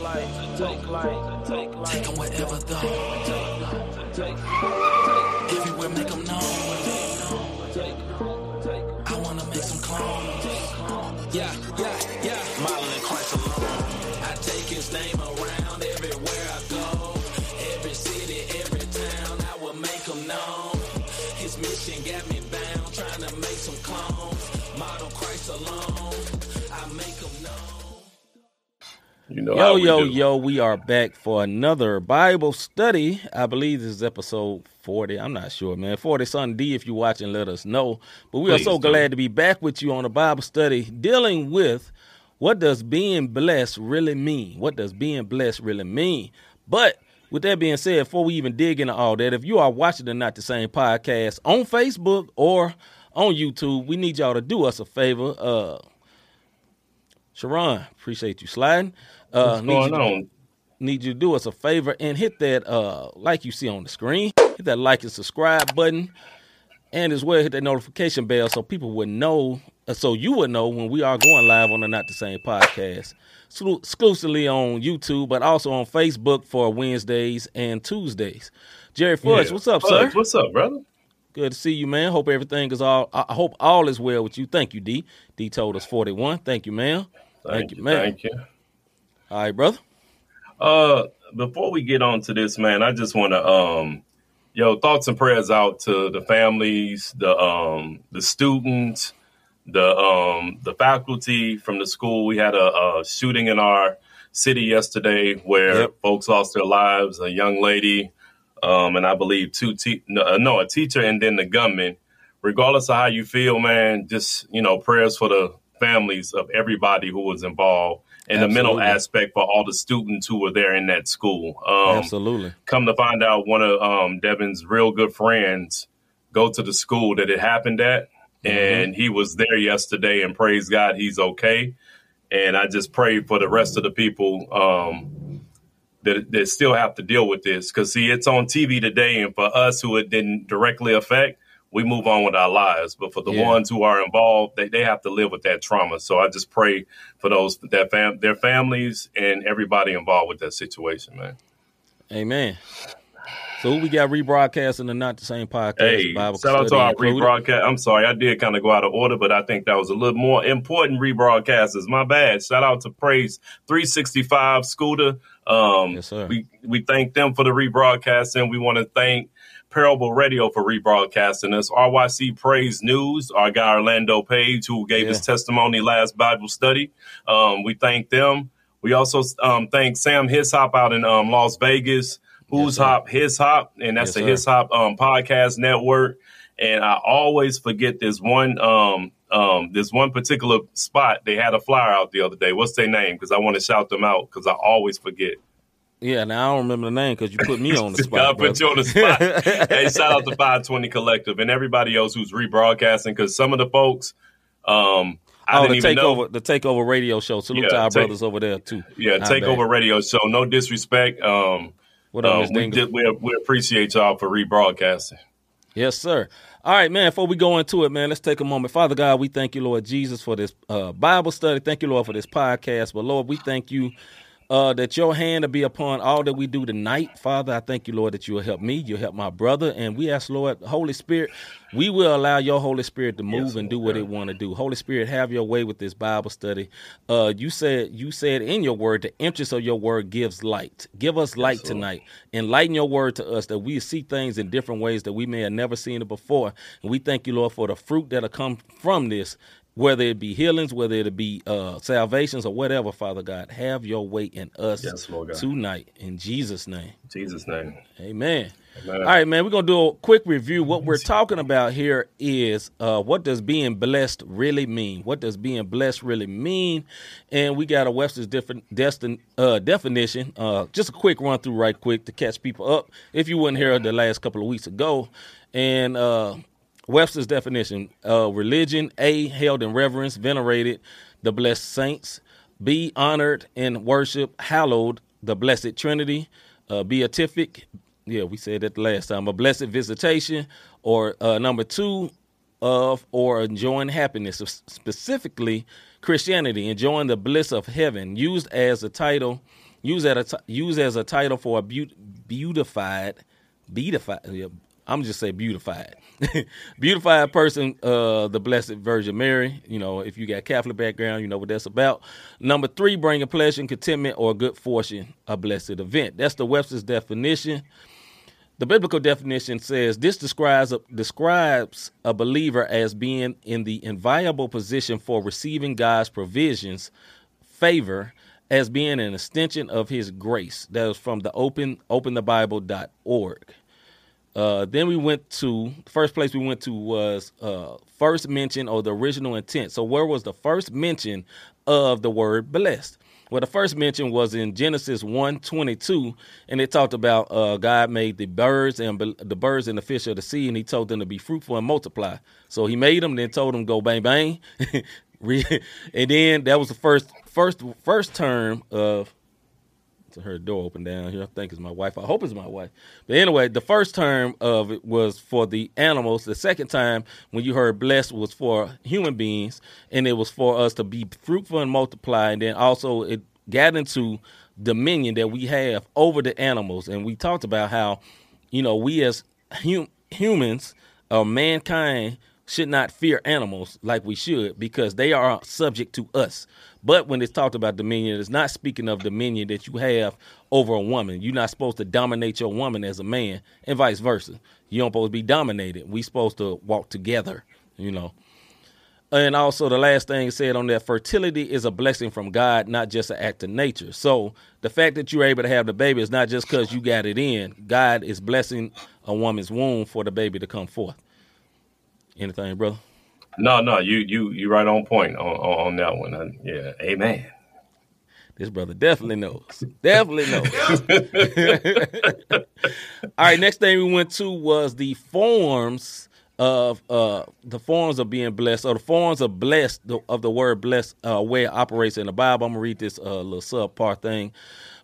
Take them wherever though. Everywhere make them known. I wanna make some clones. Yeah, yeah, yeah. Modeling Christ alone. I take his name around everywhere I go. Every city, every town, I will make them known. His mission got me bound, trying to make some clones. Model Christ alone. I make them known. Know Yo, how we yo, yo, we are back for another Bible study. I believe this is episode 40. I'm not sure, man. 40 something D if you're watching, let us know. But we are Please so do. glad to be back with you on a Bible study dealing with what does being blessed really mean? What does being blessed really mean? But with that being said, before we even dig into all that, if you are watching the Not the Same podcast on Facebook or on YouTube, we need y'all to do us a favor. Uh Sharon, appreciate you sliding. Uh, What's need going you to- on? need you to do us a favor and hit that uh like you see on the screen. Hit that like and subscribe button. And as well hit that notification bell so people would know uh, so you would know when we are going live on the Not the Same podcast. Exclu- Exclusively on YouTube, but also on Facebook for Wednesdays and Tuesdays. Jerry Fudge, Yeah. what's up, Fudge, sir? What's up, brother? Good to see you, man. Hope everything is all I hope all is well with you. Thank you, D. D told us 41. Thank you, man. Thank, you, man. Thank you. All right, brother. Uh, before we get on to this, man, I just want to um, yo, thoughts and prayers out to the families, the um, the students, the um, the faculty from the school. We had a, a shooting in our city yesterday where Yep. folks lost their lives. A young lady, um, and I believe two te- no, uh, no, a teacher, and then the gunman. Regardless of how you feel, man, just you know, prayers for the families of everybody who was involved and the mental aspect for all the students who were there in that school. Um, Absolutely. come to find out, one of um, Devin's real good friends go to the school that it happened at, and he was there yesterday. And praise God, he's okay. And I just pray for the rest of the people um, that that still have to deal with this, because see, it's on TV today, and for us who it didn't directly affect. We move on with our lives, but for the Yeah. ones who are involved, they, they have to live with that trauma. So I just pray for those that fam- their families and everybody involved with that situation, man. Amen. So who we got rebroadcasting the not the same podcast? Hey, Bible shout out to our included? rebroadcast. I'm sorry, I did kind of go out of order, but I think that was a little more important rebroadcasters. My bad. Shout out to Praise 365 Scooter. Um, Yes, sir. We we thank them for the rebroadcasting. We want to thank Parable Radio for rebroadcasting us. RYC Praise News, our guy Orlando Page, who gave his testimony last Bible study. Um, we thank them. We also um, thank Sam Hishop out in um, Las Vegas. Who's sir. Hop? His Hop, and that's Yes, the. His Hop um, podcast network. And I always forget this one um, um, this one particular spot. They had a flyer out the other day. What's their name? Because I want to shout them out because I always forget. Yeah, now I don't remember the name because you put me on the spot. I put brother. you on the spot. hey, shout out to 520 Collective and everybody else who's rebroadcasting because some of the folks, um, I oh, didn't the even know. takeover, the takeover radio show. Salute Yeah, to our take- brothers over there too. Yeah, Not Takeover bad. Radio Show. No disrespect. Um, What up, um, we, did, we, we appreciate y'all for rebroadcasting. Yes, sir. All right, man. Before we go into it, man, let's take a moment. Father God, we thank you, Lord Jesus, for this uh, Bible study. Thank you, Lord, for this podcast. But Lord, we thank you uh, that your hand will be upon all that we do tonight. Father, I thank you, Lord, that you will help me. You'll help my brother. And we ask, Lord, Holy Spirit, we will allow your Holy Spirit to move Yes, and do what it want to do. Holy Spirit, have your way with this Bible study. Uh, you said you said in your word, the interest of your word gives light. Give us light Lord. tonight. Enlighten your word to us that we see things in different ways that we may have never seen it before. And we thank you, Lord, for the fruit that'll come from this, whether it be healings, whether it be uh, salvations or whatever, Father God. Have your way in us Yes, tonight. In Jesus' name. In Jesus' name. Amen. Amen. All right, man. We're gonna do a quick review. What we're talking about here is uh, what does being blessed really mean? What does being blessed really mean? And we got a Webster's different destin, uh, definition. Uh, just a quick run through, right quick, to catch people up. If you wouldn't hear the last couple of weeks ago, and uh, Webster's definition: uh, religion, a held in reverence, venerated, the blessed saints. B honored and worship, hallowed, the blessed Trinity. Uh, beatific, yeah, we said that last time. A blessed visitation, or uh, number two, of or enjoying happiness, specifically Christianity, enjoying the bliss of heaven, used as a title used as a, used as a title for a be- beautified, beatified. Yeah, I'm just say beautified, beautified person. Uh, the Blessed Virgin Mary. You know, if you got Catholic background, you know what that's about. Number three, bringing pleasure, and contentment, or good fortune, a blessed event. That's the Webster's definition. The biblical definition says this describes a, describes a believer as being in the inviolable position for receiving God's provisions, favor, as being an extension of His grace. That was from the open openthebible.org. Uh, then we went to first place we went to was uh, first mention or the original intent. So where was the first mention of the word blessed? Well, the first mention was in Genesis 1:22, and it talked about uh, God made the birds and the birds and the fish of the sea, and He told them to be fruitful and multiply. So He made them, then told them go bang bang, and then that was the first first first term of. To her door open down here. I think it's my wife. I hope it's my wife. But anyway, the first term of it was for the animals. The second time when you heard blessed was for human beings, and it was for us to be fruitful and multiply. And then also it got into dominion that we have over the animals. And we talked about how, you know, we as hum- humans or mankind should not fear animals like we should because they are subject to us. But when it's talked about dominion, it's not speaking of dominion that you have over a woman. You're not supposed to dominate your woman as a man, and vice versa. You don't supposed to be dominated. We supposed to walk together, you know. And also, the last thing said on that fertility is a blessing from God, not just an act of nature. So, the fact that you're able to have the baby is not just because you got it in. God is blessing a woman's womb for the baby to come forth. Anything, brother? No, no, you you you right on point on on, on that one. Uh, yeah, amen. This brother definitely knows. Definitely knows. All right, next thing we went to was the forms of uh, the forms of being blessed, or the forms of blessed of the word blessed, uh, where it operates in the Bible. I'm gonna read this uh, little subpart thing.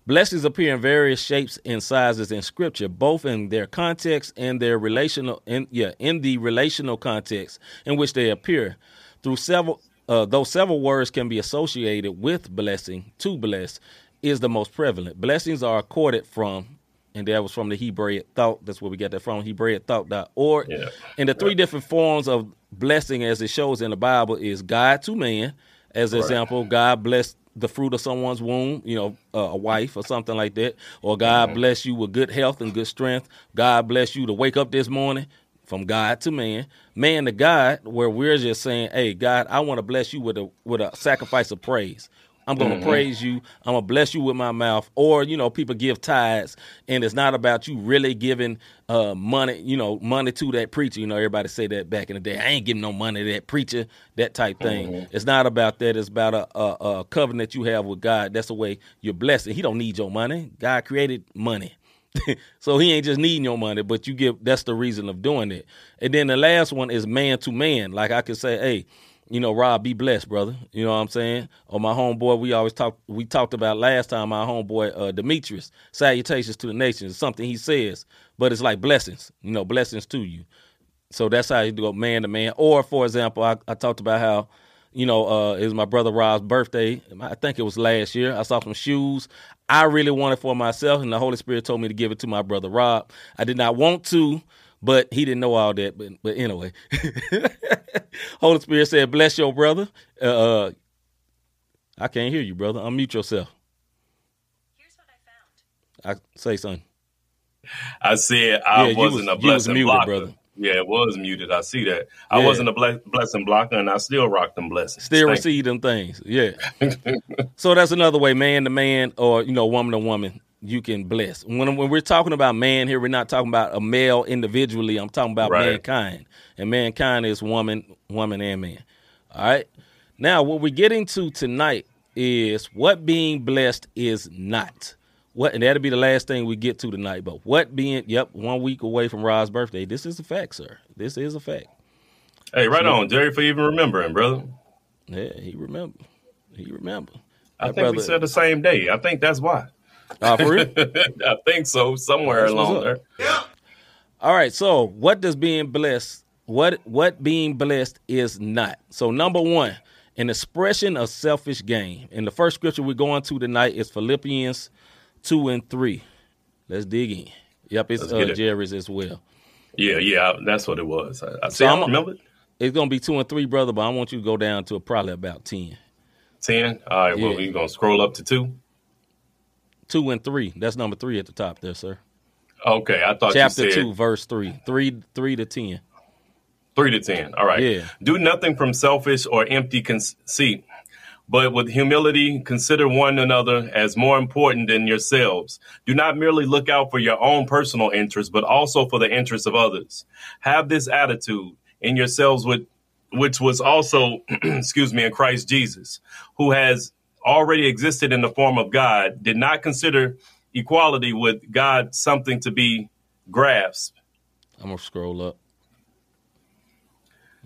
Blessings appear in various shapes and sizes in Scripture, both in their context and their relational, in, yeah, in the relational context in which they appear. Through several, uh, though several words can be associated with blessing, to bless is the most prevalent. Blessings are accorded from, and that was from the Hebrew thought. That's where we got that from, HebraicThought.org. Yeah. And the three yeah. different forms of blessing, as it shows in the Bible, is God to man. As an right. example, God blessed the fruit of someone's womb, you know, uh, a wife or something like that, or God mm-hmm. bless you with good health and good strength. God bless you to wake up this morning from God to man, man to God, where we're just saying, "Hey, God, I want to bless you with a with a sacrifice of praise." I'm going to mm-hmm. praise you. I'm going to bless you with my mouth. Or, you know, people give tithes and it's not about you really giving uh, money, you know, money to that preacher. You know, everybody say that back in the day. I ain't giving no money to that preacher, that type thing. Mm-hmm. It's not about that. It's about a, a, a covenant you have with God. That's the way you're blessed. He don't need your money. God created money. so he ain't just needing your money, but you give that's the reason of doing it. And then the last one is man to man. Like I could say, hey, you know, Rob, be blessed, brother. You know what I'm saying? Or my homeboy, we always talked we talked about last time, my homeboy uh, Demetrius, salutations to the nations, something he says, but it's like blessings, you know, blessings to you. So that's how you go man to man. Or for example, I, I talked about how, you know, uh, it was my brother Rob's birthday. I think it was last year. I saw some shoes I really wanted for myself, and the Holy Spirit told me to give it to my brother Rob. I did not want to, but he didn't know all that. But but anyway, Holy Spirit said, "Bless your brother." Uh, uh, I can't hear you, brother. Unmute yourself. Here's what I found. I say something. I said I yeah, wasn't was, a blessing muted, blocker. brother. Yeah, it was muted. I see that. I yeah. wasn't a ble- blessing blocker, and I still rock them blessings. Still Thank receive you. them things. Yeah. so that's another way, man to man, or you know, woman to woman you can bless. When, when we're talking about man here, we're not talking about a male individually. I'm talking about right. mankind, and mankind is woman, woman, and man. All right. Now, what we're getting to tonight is what being blessed is not. What, and that'll be the last thing we get to tonight. But what being, yep, one week away from Rod's birthday. This is a fact, sir. This is a fact. Hey, right so, on, Jerry, for even remembering, brother. Yeah, he remember. He remember. I think brother, we said the same day. I think that's why. Uh, for real? I think so. Somewhere That's along there. Yeah. All right. So, what does being blessed? What what being blessed is not? So, number one, an expression of selfish gain. And the first scripture we're going to tonight is Philippians 2 and 3. Let's dig in. Yep, it's uh, it. Jerry's as well. Yeah, yeah, that's what it was. I, I, so I remember. It's gonna be two and three, brother, but I want you to go down to probably about ten. Ten. All right. Yeah. Well, we gonna scroll up to two. Two and three. That's number three at the top there, sir. Okay, I thought chapter said... two, verse three, three, three to ten. Three to ten. All right. Yeah. Do nothing from selfish or empty conceit, but with humility consider one another as more important than yourselves. Do not merely look out for your own personal interests, but also for the interests of others. Have this attitude in yourselves with which was also, excuse me, in Christ Jesus, who has already existed in the form of God, did not consider equality with God something to be grasped. I'm gonna scroll up.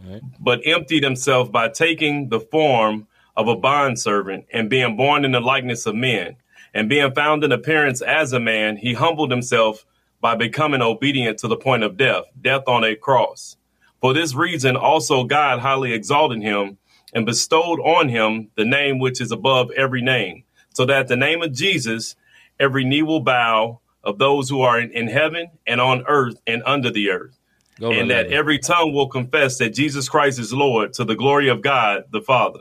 Right. But emptied himself by taking the form of a bondservant and being born in the likeness of men. And being found in appearance as a man, he humbled himself by becoming obedient to the point of death, death on a cross. For this reason, also God highly exalted him and bestowed on him the name which is above every name, so that the name of Jesus, every knee will bow of those who are in, in heaven and on earth and under the earth. Go and that every tongue will confess that Jesus Christ is Lord to the glory of God the Father.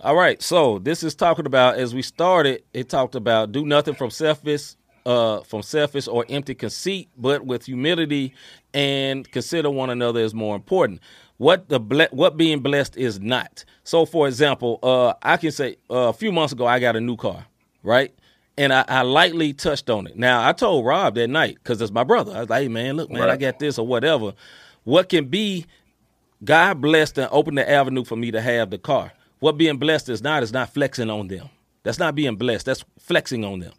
All right, so this is talking about as we started, it talked about do nothing from selfish uh, from selfish or empty conceit, but with humility and consider one another as more important. What the ble- what being blessed is not. So, for example, uh, I can say uh, a few months ago I got a new car, right? And I, I lightly touched on it. Now I told Rob that night because it's my brother. I was like, "Hey man, look, man, right. I got this or whatever." What can be God blessed and opened the avenue for me to have the car. What being blessed is not is not flexing on them. That's not being blessed. That's flexing on them.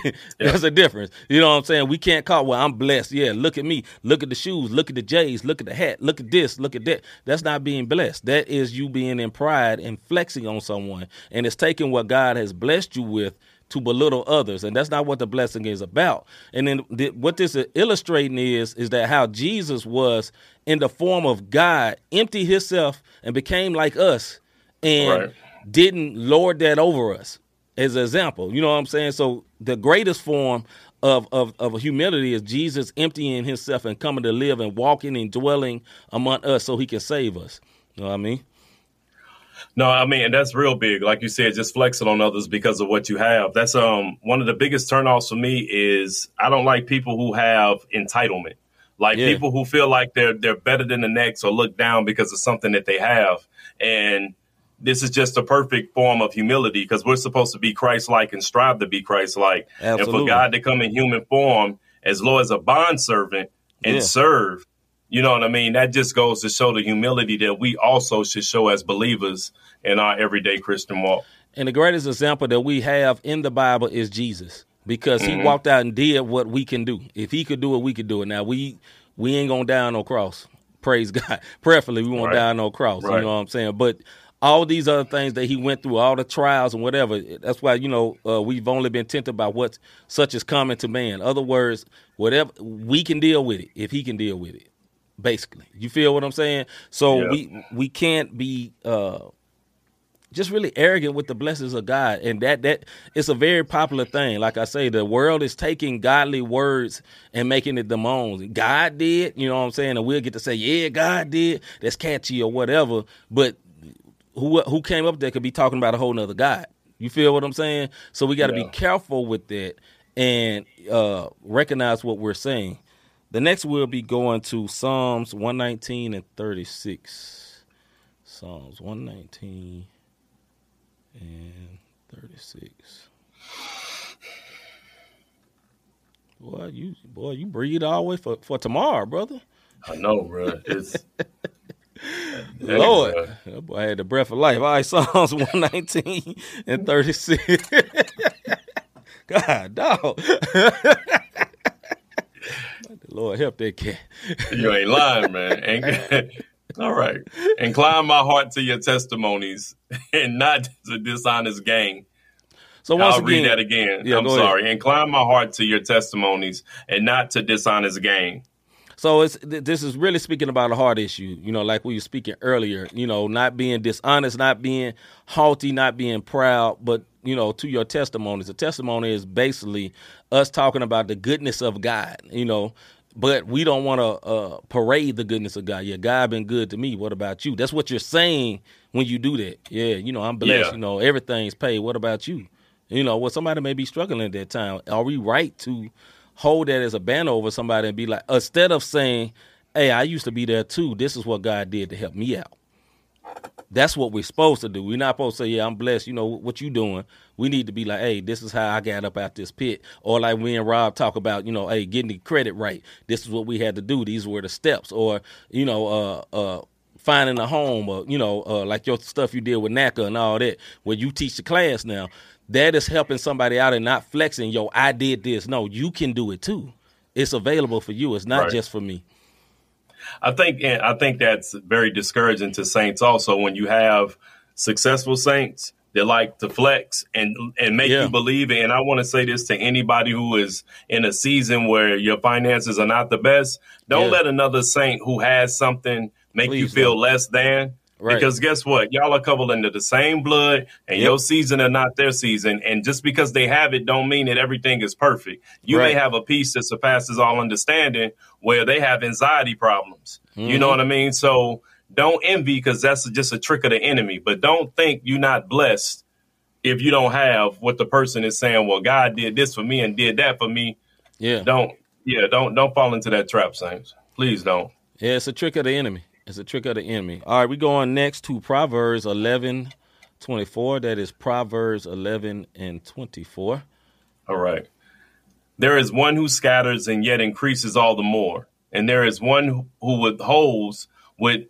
There's a difference. You know what I'm saying? We can't call, well, I'm blessed. Yeah, look at me. Look at the shoes. Look at the J's. Look at the hat. Look at this. Look at that. That's not being blessed. That is you being in pride and flexing on someone. And it's taking what God has blessed you with to belittle others. And that's not what the blessing is about. And then th- what this is illustrating is, is that how Jesus was in the form of God, emptied himself and became like us and right. didn't lord that over us as an example. You know what I'm saying? So the greatest form of, of, of humility is Jesus emptying himself and coming to live and walking and dwelling among us so he can save us. You know what I mean? No, I mean, and that's real big. Like you said, just flexing on others because of what you have. That's um one of the biggest turnoffs for me is I don't like people who have entitlement. Like yeah. people who feel like they're they're better than the next or look down because of something that they have. And this is just a perfect form of humility because we're supposed to be Christ-like and strive to be Christ-like. And for God to come in human form as low as a bond servant and yeah. serve, you know what I mean? That just goes to show the humility that we also should show as believers in our everyday Christian walk. And the greatest example that we have in the Bible is Jesus because mm-hmm. he walked out and did what we can do. If he could do it, we could do it. Now we we ain't gonna die on no cross. Praise God. Prayerfully, we won't right. die on no cross. Right. You know what I'm saying? But all these other things that he went through, all the trials and whatever. That's why you know uh, we've only been tempted by what such is common to man. Other words, whatever we can deal with it if he can deal with it. Basically, you feel what I'm saying? So yeah. we we can't be uh, just really arrogant with the blessings of God, and that that it's a very popular thing. Like I say, the world is taking godly words and making it the own. God did, you know what I'm saying, and we'll get to say, yeah, God did. That's catchy or whatever, but who who came up there could be talking about a whole nother God. You feel what I'm saying? So we got to yeah. be careful with that and uh, recognize what we're saying. The next we'll be going to Psalms 119 and 36. Psalms 119 and 36. Boy, you boy, you breathe all the way for, for tomorrow, brother. I know, bro. It's Lord, uh, that boy had the breath of life. All right, Psalms 119 and 36. God, dog. Lord help that cat. you ain't lying, man. And, all right. Incline my heart to your testimonies and not to dishonest gain. So once I'll again, read that again. Yeah, I'm sorry. Ahead. Incline my heart to your testimonies and not to dishonest gain. So it's this is really speaking about a hard issue, you know, like we were speaking earlier, you know, not being dishonest, not being haughty, not being proud, but you know, to your testimonies. The testimony is basically us talking about the goodness of God, you know, but we don't want to uh, parade the goodness of God. Yeah, God been good to me. What about you? That's what you're saying when you do that. Yeah, you know, I'm blessed. Yeah. You know, everything's paid. What about you? You know, well, somebody may be struggling at that time. Are we right to hold that as a banner over somebody and be like, instead of saying, "Hey, I used to be there too. This is what God did to help me out." That's what we're supposed to do. We're not supposed to say, "Yeah, I'm blessed." You know what you doing? We need to be like, "Hey, this is how I got up out this pit," or like me and Rob talk about, you know, "Hey, getting the credit right. This is what we had to do. These were the steps," or you know, uh, uh, finding a home, or you know, uh, like your stuff you did with NACA and all that, where you teach the class now. That is helping somebody out and not flexing. Yo, I did this. No, you can do it too. It's available for you. It's not right. just for me. I think I think that's very discouraging to saints also when you have successful saints that like to flex and and make yeah. you believe it. And I want to say this to anybody who is in a season where your finances are not the best. Don't yeah. let another saint who has something make Please you feel don't. less than. Right. Because guess what? Y'all are coupled into the same blood, and yep. your season are not their season. And just because they have it, don't mean that everything is perfect. You right. may have a peace that surpasses all understanding, where they have anxiety problems. Mm-hmm. You know mm-hmm. what I mean? So don't envy because that's just a trick of the enemy. But don't think you're not blessed if you don't have what the person is saying. Well, God did this for me and did that for me. Yeah. Don't. Yeah. Don't. Don't fall into that trap, saints. Please don't. Yeah, it's a trick of the enemy. It's a trick of the enemy. All right, we go on next to Proverbs 11, 24. That is Proverbs 11 and 24. All right. There is one who scatters and yet increases all the more. And there is one who withholds what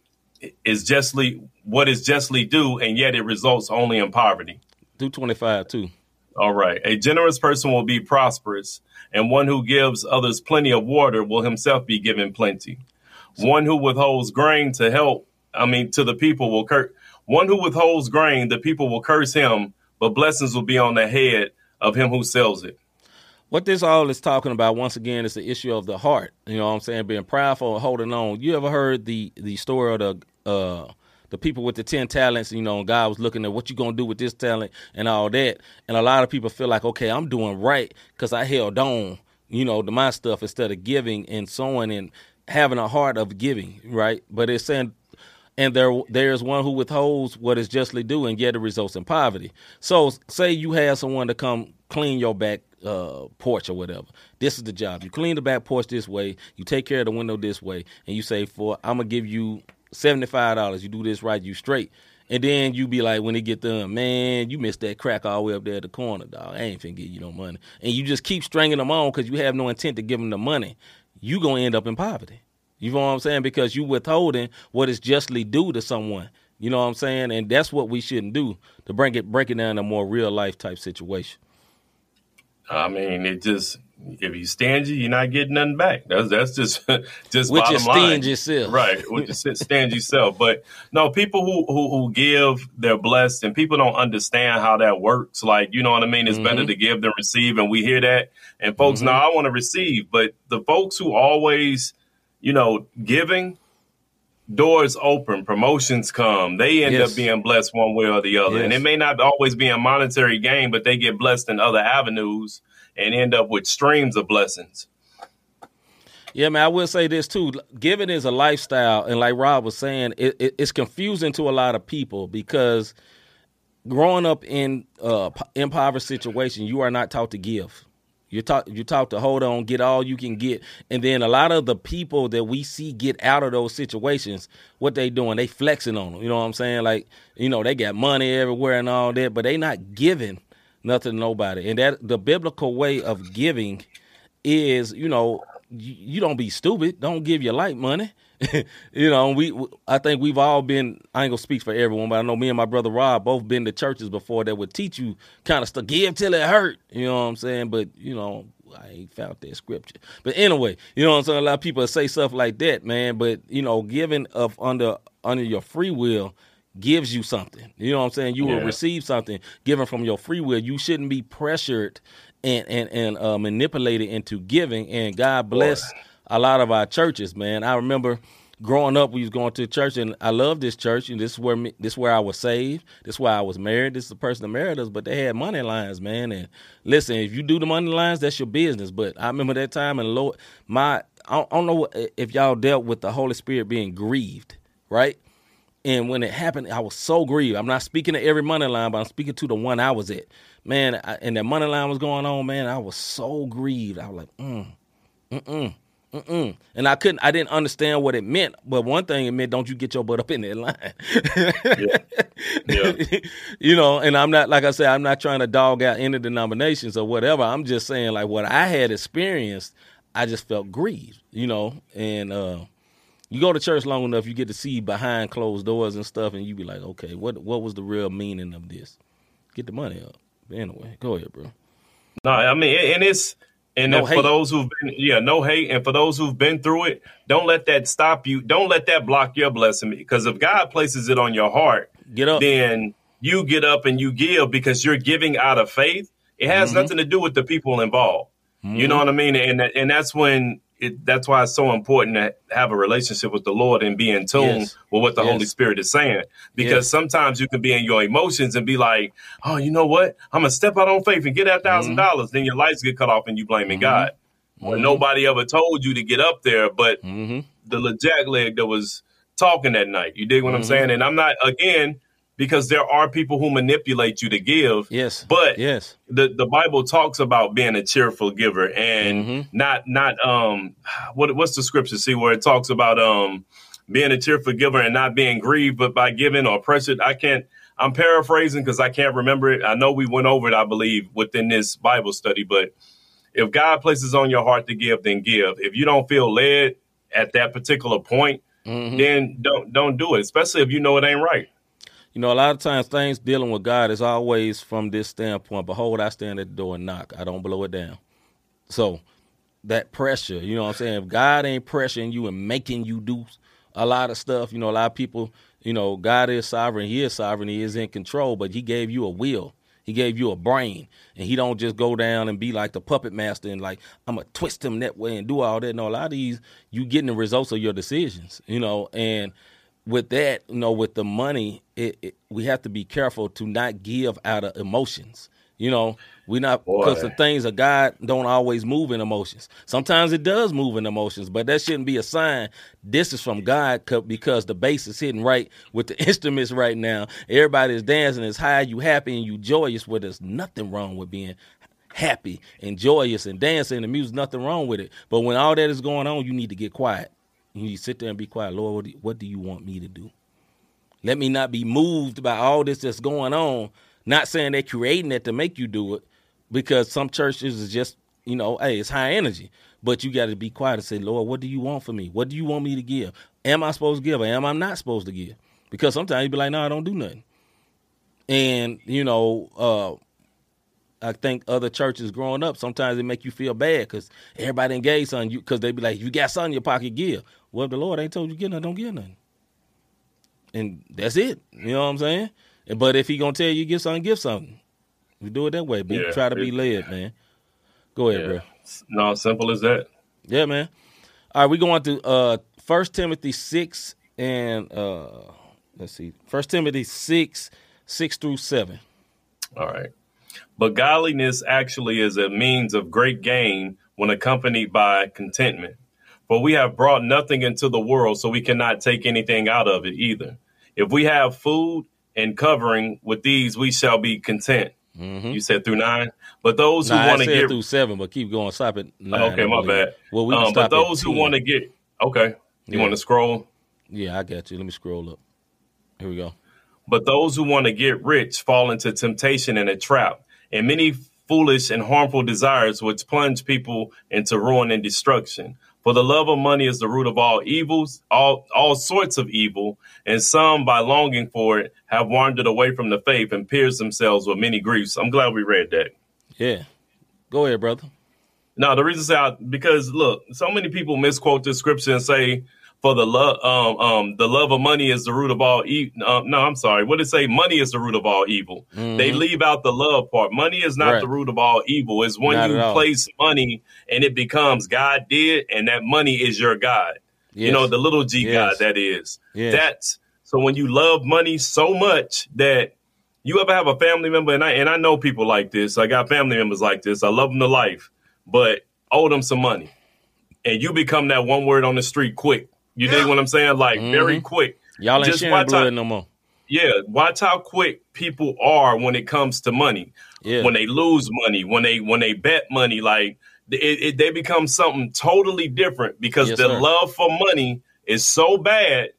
is justly what is justly due, and yet it results only in poverty. Do 25 too. All right. A generous person will be prosperous, and one who gives others plenty of water will himself be given plenty. One who withholds grain to help, I mean, to the people will curse. One who withholds grain, the people will curse him, but blessings will be on the head of him who sells it. What this all is talking about, once again, is the issue of the heart. You know what I'm saying? Being proudful holding on. You ever heard the the story of the uh, the people with the 10 talents, you know, God was looking at what you going to do with this talent and all that. And a lot of people feel like, okay, I'm doing right because I held on, you know, to my stuff instead of giving and sowing and having a heart of giving, right? But it's saying, and there there's one who withholds what is justly due, and yet it results in poverty. So, say you have someone to come clean your back uh, porch or whatever. This is the job. You clean the back porch this way. You take care of the window this way, and you say, "For I'm gonna give you seventy five dollars. You do this right, you straight." And then you be like, when it get done, man, you missed that crack all the way up there at the corner, dog. I ain't finna give you no money. And you just keep stringing them on because you have no intent to give them the money you gonna end up in poverty. You know what I'm saying? Because you withholding what is justly due to someone. You know what I'm saying? And that's what we shouldn't do to bring it break it down to a more real life type situation. I mean, it just if you stingy, you're not getting nothing back. That's that's just just with bottom your stingy self, right? With your stingy self. But no, people who, who who give, they're blessed, and people don't understand how that works. Like you know what I mean? It's mm-hmm. better to give than receive, and we hear that. And folks, mm-hmm. now I want to receive, but the folks who always, you know, giving, doors open, promotions come. They end yes. up being blessed one way or the other. Yes. And it may not always be a monetary gain, but they get blessed in other avenues and end up with streams of blessings. Yeah, man, I will say this too. Giving is a lifestyle, and like Rob was saying, it, it, it's confusing to a lot of people because growing up in uh, impoverished situation, you are not taught to give. You're taught you're taught to hold on, get all you can get, and then a lot of the people that we see get out of those situations, what they doing? They flexing on them. You know what I'm saying? Like you know they got money everywhere and all that, but they not giving nothing to nobody. And that the biblical way of giving is, you know, you, you don't be stupid. Don't give your light money. you know, we I think we've all been. I ain't gonna speak for everyone, but I know me and my brother Rob both been to churches before that would teach you kind of stuff. Give till it hurt. You know what I'm saying? But you know, I ain't found that scripture. But anyway, you know what I'm saying. A lot of people say stuff like that, man. But you know, giving of under under your free will gives you something. You know what I'm saying? You yeah. will receive something given from your free will. You shouldn't be pressured and and and uh, manipulated into giving. And God bless. Boy a lot of our churches, man. I remember growing up, we was going to church, and I love this church. And this is where me, this is where I was saved. This is where I was married. This is the person that married us. But they had money lines, man. And listen, if you do the money lines, that's your business. But I remember that time, and Lord, my I don't know if y'all dealt with the Holy Spirit being grieved, right? And when it happened, I was so grieved. I'm not speaking to every money line, but I'm speaking to the one I was at. Man, I, and that money line was going on, man. I was so grieved. I was like, mm, mm-mm. Mm-mm. And I couldn't, I didn't understand what it meant. But one thing it meant, don't you get your butt up in that line. yeah. yeah. you know, and I'm not, like I said, I'm not trying to dog out any denominations or whatever. I'm just saying, like, what I had experienced, I just felt grieved, you know, and, uh, you go to church long enough, you get to see behind closed doors and stuff, and you be like, okay, what what was the real meaning of this? Get the money up. But anyway, go ahead, bro. No, I mean, and it's and no for those who've been, yeah, no hate. And for those who've been through it, don't let that stop you. Don't let that block your blessing. Because if God places it on your heart, get up. Then you get up and you give because you're giving out of faith. It has mm-hmm. nothing to do with the people involved. Mm-hmm. You know what I mean? And and that's when it, that's why it's so important to have a relationship with the Lord and be in tune yes. with what the yes. Holy Spirit is saying. Because yes. sometimes you can be in your emotions and be like, "Oh, you know what? I'm gonna step out on faith and get that thousand dollars." Mm-hmm. Then your lights get cut off and you blaming mm-hmm. God. When mm-hmm. nobody ever told you to get up there, but mm-hmm. the jack leg that was talking that night. You dig what I'm mm-hmm. saying? And I'm not again because there are people who manipulate you to give. Yes. But yes. the the Bible talks about being a cheerful giver and mm-hmm. not not um what what's the scripture see where it talks about um being a cheerful giver and not being grieved but by giving or pressured. I can't I'm paraphrasing because I can't remember it. I know we went over it, I believe, within this Bible study, but if God places on your heart to give, then give. If you don't feel led at that particular point, mm-hmm. then don't don't do it, especially if you know it ain't right you know, a lot of times things dealing with God is always from this standpoint. Behold, I stand at the door and knock. I don't blow it down. So that pressure, you know what I'm saying? If God ain't pressuring you and making you do a lot of stuff, you know, a lot of people, you know, God is sovereign, he is sovereign, he is in control, but he gave you a will. He gave you a brain, and he don't just go down and be like the puppet master and like I'm gonna twist him that way and do all that. No, a lot of these you getting the results of your decisions, you know, and with that, you know, with the money, it, it, we have to be careful to not give out of emotions. You know, we not because the things of God don't always move in emotions. Sometimes it does move in emotions, but that shouldn't be a sign. This is from God because the bass is hitting right with the instruments right now. Everybody is dancing, it's high, you happy and you joyous. Where there's nothing wrong with being happy and joyous and dancing. The music, nothing wrong with it. But when all that is going on, you need to get quiet you sit there and be quiet. Lord, what do, you, want me to do? Let me not be moved by all this that's going on. Not saying they're creating it to make you do it, because some churches is just, you know, hey, it's high energy. But you got to be quiet and say, Lord, what do you want for me? What do you want me to give? Am I supposed to give or am I not supposed to give? Because sometimes you be like, no, I don't do nothing. And, you know, uh, I think other churches growing up, sometimes it make you feel bad because everybody engaged on you because they be like, you got something in your pocket, give. Well, if the Lord ain't told you get nothing, don't get nothing. And that's it. You know what I'm saying? But if he gonna tell you give something, give something. We do it that way. Be yeah, try to be led, man. Go ahead, yeah. bro. No, simple as that. Yeah, man. All right, we going to uh First Timothy six and uh let's see, First Timothy six, six through seven. All right. But godliness actually is a means of great gain when accompanied by contentment. For we have brought nothing into the world, so we cannot take anything out of it either. If we have food and covering with these, we shall be content. Mm-hmm. You said through nine, but those who want to get through seven, but keep going. Stop it. nine. Okay, my bad. Well, we um, but those who want to get okay, you yeah. want to scroll? Yeah, I got you. Let me scroll up. Here we go. But those who want to get rich fall into temptation and a trap, and many foolish and harmful desires which plunge people into ruin and destruction. For the love of money is the root of all evils, all, all sorts of evil, and some, by longing for it, have wandered away from the faith and pierced themselves with many griefs. I'm glad we read that. Yeah. Go ahead, brother. No, the reason I because look, so many people misquote the scripture and say, for the love um um the love of money is the root of all evil. Uh, no, I'm sorry. What did it say? Money is the root of all evil. Mhm. They leave out the love part. Money is not Right. the root of all evil. It's when Not you place money and it becomes God did, and that money is your God. You know, the little G Yes. God that is. Yes. That's so when you love money so much that you ever have a family member, and I and I know people like this. I got family members like this. I love them to life, but owe them some money, and you become that one word on the street quick. You dig what I'm saying? Like very Mhm. quick. Y'all ain't Just sharing blood out- no more. Yeah, watch how quick people are when it comes to money. Yeah. When they lose money, when they when they bet money, like it, it, they become something totally different because Yes, the sir. love for money is so bad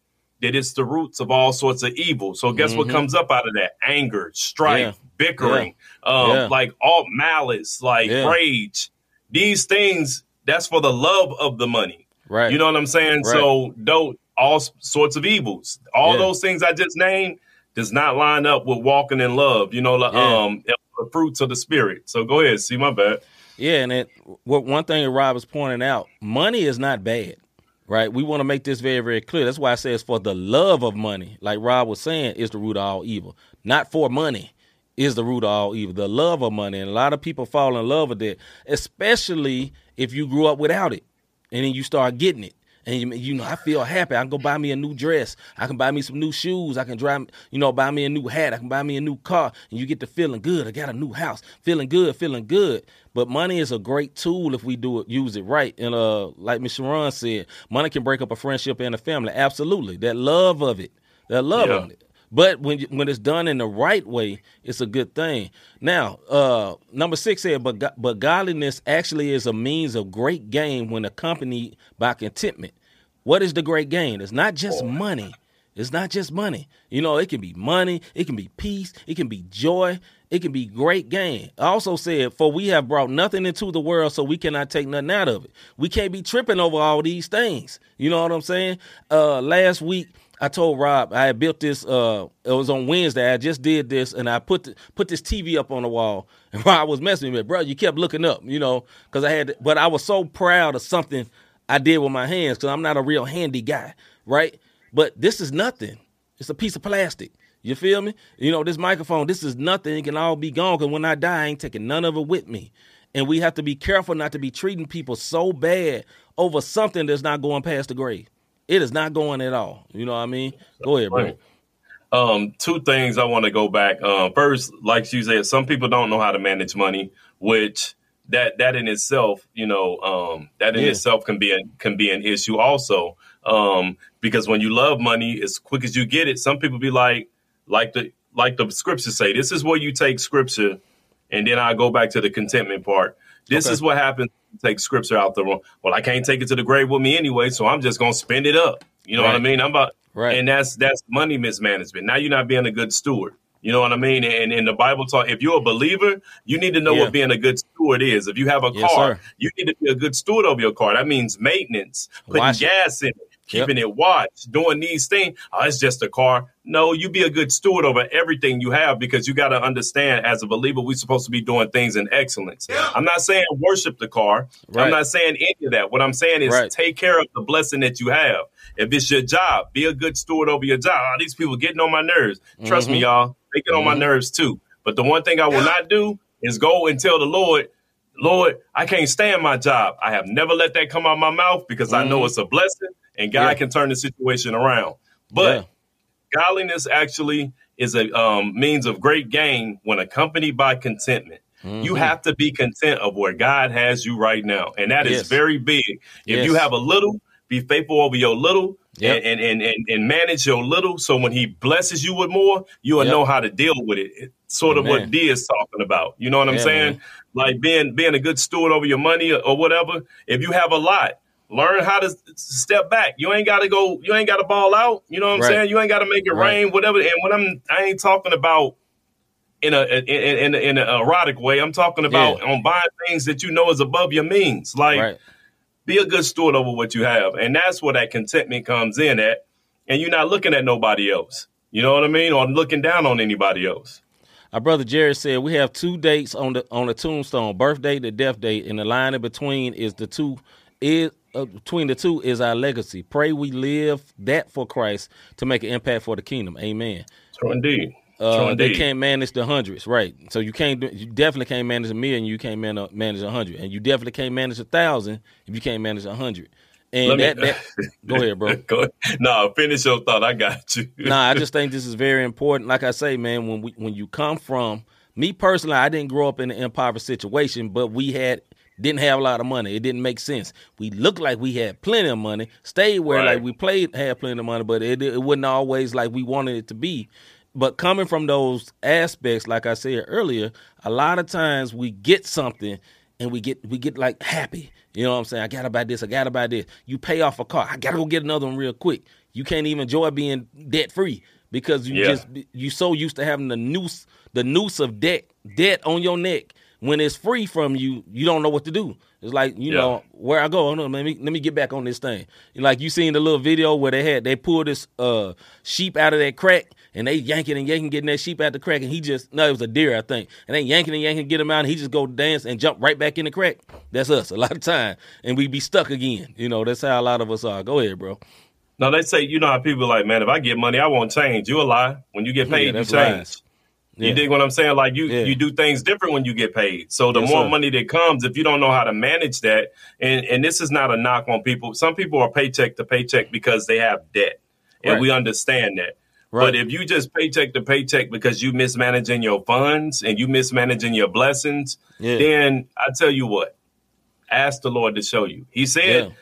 that it's the roots of all sorts of evil. So guess what Mhm. comes up out of that? Anger, strife, bickering, Um, Yeah. like all malice, like Yeah. rage. These things that's for the love of the money. Right. You know what I'm saying? Right. So don't all sorts of evils. All Yeah. those things I just named does not line up with walking in love. You know, like, Yeah. um, the fruits of the spirit. So go ahead. See my bad. Yeah, and it, what one thing that Rob was pointing out, money is not bad, right? We want to make this very, very clear. That's why it says for the love of money, like Rob was saying, is the root of all evil. Not for money is the root of all evil. The love of money, and a lot of people fall in love with it, especially if you grew up without it, and then you start getting it. And you, you know, I feel happy. I can go buy me a new dress. I can buy me some new shoes. I can drive, you know, buy me a new hat. I can buy me a new car. And you get to feeling good. I got a new house. Feeling good, feeling good. But money is a great tool if we do it, use it right. And uh, like Miss Sharon said, money can break up a friendship and a family. Absolutely. That love of it. That love Yeah. of it. But when when it's done in the right way, it's a good thing. Now, uh, number six said, but but godliness actually is a means of great gain when accompanied by contentment. What is the great gain? It's not just money. It's not just money. You know, it can be money, it can be peace, it can be joy, it can be great gain. I also said, for we have brought nothing into the world, so we cannot take nothing out of it. We can't be tripping over all these things. You know what I'm saying? Uh, last week, I told Rob I had built this. Uh, it was on Wednesday. I just did this, and I put the, put this TV up on the wall. And Rob was messing with me, bro. You kept looking up, you know, because I had. But I was so proud of something I did with my hands because I'm not a real handy guy, right? But this is nothing. It's a piece of plastic. You feel me? You know, this microphone, this is nothing. It can all be gone because when I die, I ain't taking none of it with me. And we have to be careful not to be treating people so bad over something that's not going past the grave. It is not going at all. You know what I mean? Go ahead, bro. Right. Um, two things I want to go back. Uh, first, like you said, some people don't know how to manage money, which that that in itself, you know, um, that in Yeah. itself can be a, can be an issue also. Um, because when you love money, as quick as you get it, some people be like, like the like the scriptures say, this is where you take scripture, and then I go back to the contentment part. This Okay. is what happens. Take scripture out the room. Well, I can't take it to the grave with me anyway, so I'm just gonna spend it up. You know what I mean? I'm about Right. and that's that's money mismanagement. Now you're not being a good steward. You know what I mean? And in the Bible talk, if you're a believer, you need to know Yeah. what being a good steward is. If you have a Yes, car, sir. you need to be a good steward of your car. That means maintenance, putting it. gas in it, keeping it watched, doing these things. Oh, it's just a car. No, you be a good steward over everything you have because you got to understand as a believer, we're supposed to be doing things in excellence. I'm not saying worship the car. Right. I'm not saying any of that. What I'm saying is Right. take care of the blessing that you have. If it's your job, be a good steward over your job. Ah, these people getting on my nerves. Trust me, Mhm. y'all, they get on my Mhm. nerves too. But the one thing I will not do is go and tell the Lord, Lord, I can't stand my job. I have never let that come out of my mouth because I know Mhm. it's a blessing and God Yeah. can turn the situation around. But godliness actually is a um, means of great gain when accompanied by contentment. You Mhm. have to be content of where God has you right now. And that is Yes. very big. If Yes. you have a little, be faithful over your little Yep. and, and, and, and manage your little. So when he blesses you with more, you will Yep. know how to deal with it. It's sort of what D is talking about. You know what I'm Yeah, saying? man. Like being being a good steward over your money or, or whatever. If you have a lot, learn how to step back. You ain't gotta go, you ain't gotta ball out. You know what I'm Right. saying? You ain't gotta make it Right. rain, whatever. And when I'm I ain't talking about in a in in, in an erotic way. I'm talking about on buying things that you know is above your means. Like right. be a good steward over what you have, and that's where that contentment comes in at. And you're not looking at nobody else. You know what I mean, or looking down on anybody else. Our brother Jerry said we have two dates on the on the tombstone: birthday to death date, and the line in between is the two is uh, between the two is our legacy. Pray we live that for Christ to make an impact for the kingdom. Amen. True indeed. Uh, True they can't manage the hundreds, right? So you can't, you definitely can't manage a million. You can't man, manage a hundred, and you definitely can't manage a thousand if you can't manage a hundred. And that, that, go ahead, bro. Go ahead. No, finish your thought. I got you. nah, I just think this is very important. Like I say, man, when we when you come from me personally, I didn't grow up in an impoverished situation, but we had didn't have a lot of money. It didn't make sense. We looked like we had plenty of money, stayed where Right. like we played had plenty of money, but it it wasn't always like we wanted it to be. But coming from those aspects, like I said earlier, a lot of times we get something and we get we get like happy. You know what I'm saying? I got to buy this. I got to buy this. You pay off a car. I got to go get another one real quick. You can't even enjoy being debt free because you Yeah. just you so used to having the noose the noose of debt debt on your neck. When it's free from you, you don't know what to do. It's like you Yeah. know where I go. Hold on, let me let me get back on this thing. Like you seen the little video where they had they pulled this uh sheep out of that crack and they yanking and yanking getting that sheep out the crack and he just no it was a deer I think and they yanking and yanking get him out and he just go dance and jump right back in the crack. That's us a lot of time and we be stuck again. You know that's how a lot of us are. Go ahead, bro. No, they say you know how people are like, man, if I get money, I won't change. You a lie. When you get Yeah, paid, you change. lies. Yeah. You dig what I'm saying? Like you, Yeah. you do things different when you get paid. So the Yes, more sir. money that comes, if you don't know how to manage that, and and this is not a knock on people. Some people are paycheck to paycheck because they have debt, and Right. we understand that. Right. But if you just paycheck to paycheck because you mismanaging your funds and you mismanaging your blessings, Yeah. then I tell you what, ask the Lord to show you. He said.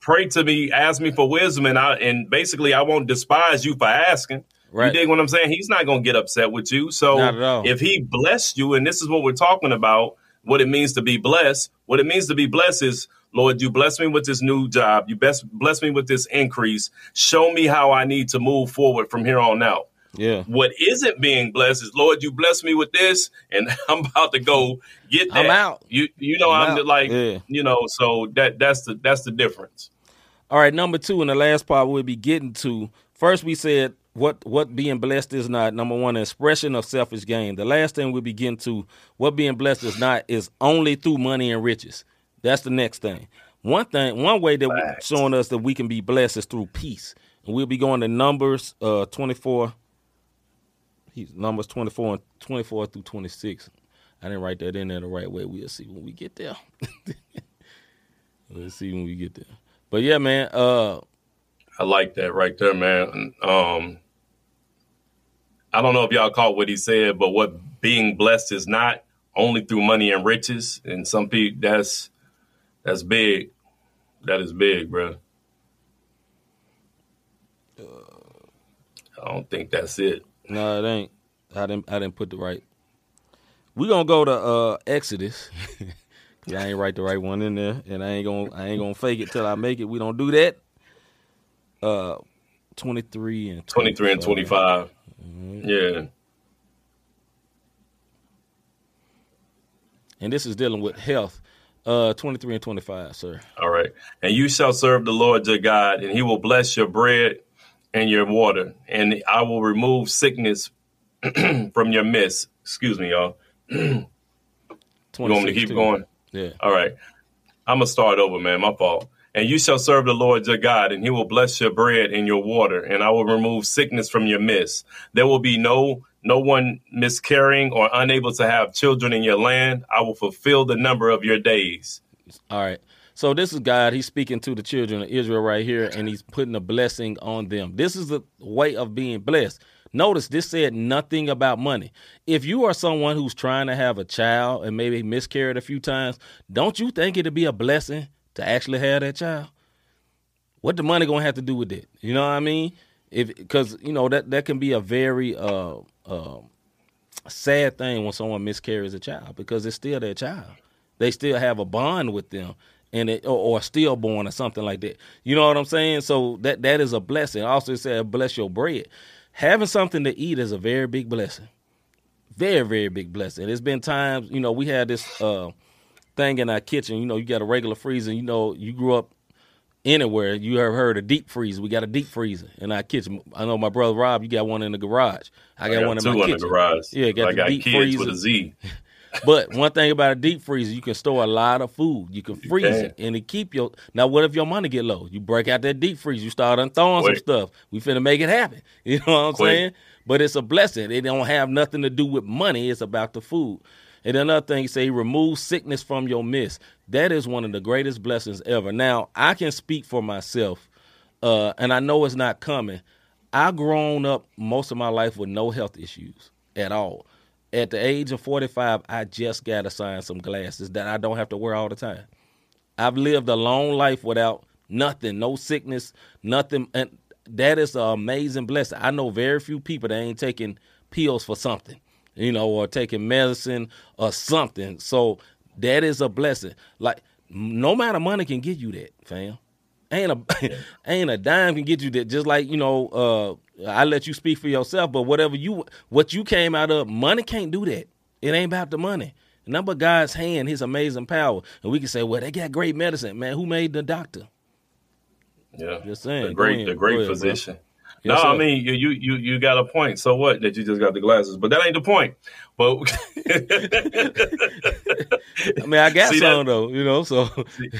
"Pray to me, ask me for wisdom, and I and basically I won't despise you for asking." Right. You dig what I'm saying? He's not going to get upset with you. So Not at all. if he blessed you, and this is what we're talking about, what it means to be blessed. What it means to be blessed is, Lord, you bless me with this new job. You best bless me with this increase. Show me how I need to move forward from here on out. Yeah. What isn't being blessed is, Lord, you bless me with this, and I'm about to go get that. I'm out. You you know I'm I'm, like Yeah. you know so that that's the that's the difference. All right, number two, and the last part we'll be getting to. First, we said what what being blessed is not. Number one, expression of selfish gain. The last thing we begin to, what being blessed is not, is only through money and riches. That's the next thing. One thing, one way that we're showing us that we can be blessed is through peace. And we'll be going to Numbers uh, 24. He's Numbers 24 and 24 through 26. I didn't write that in there the right way. We'll see when we get there. Let's see when we get there. But yeah, man. Uh, I like that right there, man. Um, I don't know if y'all caught what he said, but what being blessed is not only through money and riches. And some people, that's that's big. That is big, bro. I don't think that's it. no, it ain't. I didn't. I didn't put the right. We gonna go to uh Exodus. I ain't write the right one in there, and I ain't gonna. I ain't gonna fake it till I make it. We don't do that. Uh, twenty three and 23 and 25. Mm-hmm. Yeah. and this is dealing with health. Uh, twenty three and twenty five, sir. All right. And you shall serve the Lord your God, and he will bless your bread and your water, and I will remove sickness from your midst. Excuse me, y'all. You want me to keep too. going? Yeah. All right. I'm going to start over, man. My fault. And you shall serve the Lord your God, and he will bless your bread and your water, and I will remove sickness from your midst. There will be no no one miscarrying or unable to have children in your land. I will fulfill the number of your days. All right. So this is God. He's speaking to the children of Israel right here, and he's putting a blessing on them. This is the way of being blessed. Notice this said nothing about money. If you are someone who's trying to have a child and maybe miscarried a few times, don't you think it'd be a blessing to actually have that child? What the money gonna have to do with it? You know what I mean? If because you know that that can be a very uh, uh, sad thing when someone miscarries a child because it's still their child. They still have a bond with them, and it, or, or stillborn or something like that. You know what I'm saying? So that that is a blessing. Also, it said, "Bless your bread." Having something to eat is a very big blessing. Very very big blessing. There's been times, you know, we had this uh, thing in our kitchen. You know, you got a regular freezer. You know, you grew up anywhere. You have heard of deep freeze. We got a deep freezer in our kitchen. I know my brother Rob, you got one in the garage. I got, one in my in kitchen. the garage. Yeah, got I the got deep kids freezer. with a Z. But one thing about a deep freezer, you can store a lot of food. You can freeze can. it and it keep your. Now, what if your money get low? You break out that deep freeze. You start unthrowing some stuff. We finna make it happen. You know what I'm Quick. saying? But it's a blessing. It don't have nothing to do with money. It's about the food. And another thing, he say, remove sickness from your midst. That is one of the greatest blessings ever. Now, I can speak for myself, uh, and I know it's not coming. I grown up most of my life with no health issues at all. At the age of 45, I just got assigned some glasses that I don't have to wear all the time. I've lived a long life without nothing, no sickness, nothing. And that is an amazing blessing. I know very few people that ain't taking pills for something, you know, or taking medicine or something. So that is a blessing. Like no amount of money can get you that, fam. Ain't a ain't a dime can get you that. Just like you know, uh, I let you speak for yourself. But whatever you what you came out of, money can't do that. It ain't about the money. Number God's hand, His amazing power. And we can say, well, they got great medicine, man. Who made the doctor? Yeah, Just saying. the great, ahead. the great ahead, bro. Yes, no, I mean you, you you got a point. So what? That you just got the glasses, but that ain't the point. But I mean, I got See some that- though, you know. So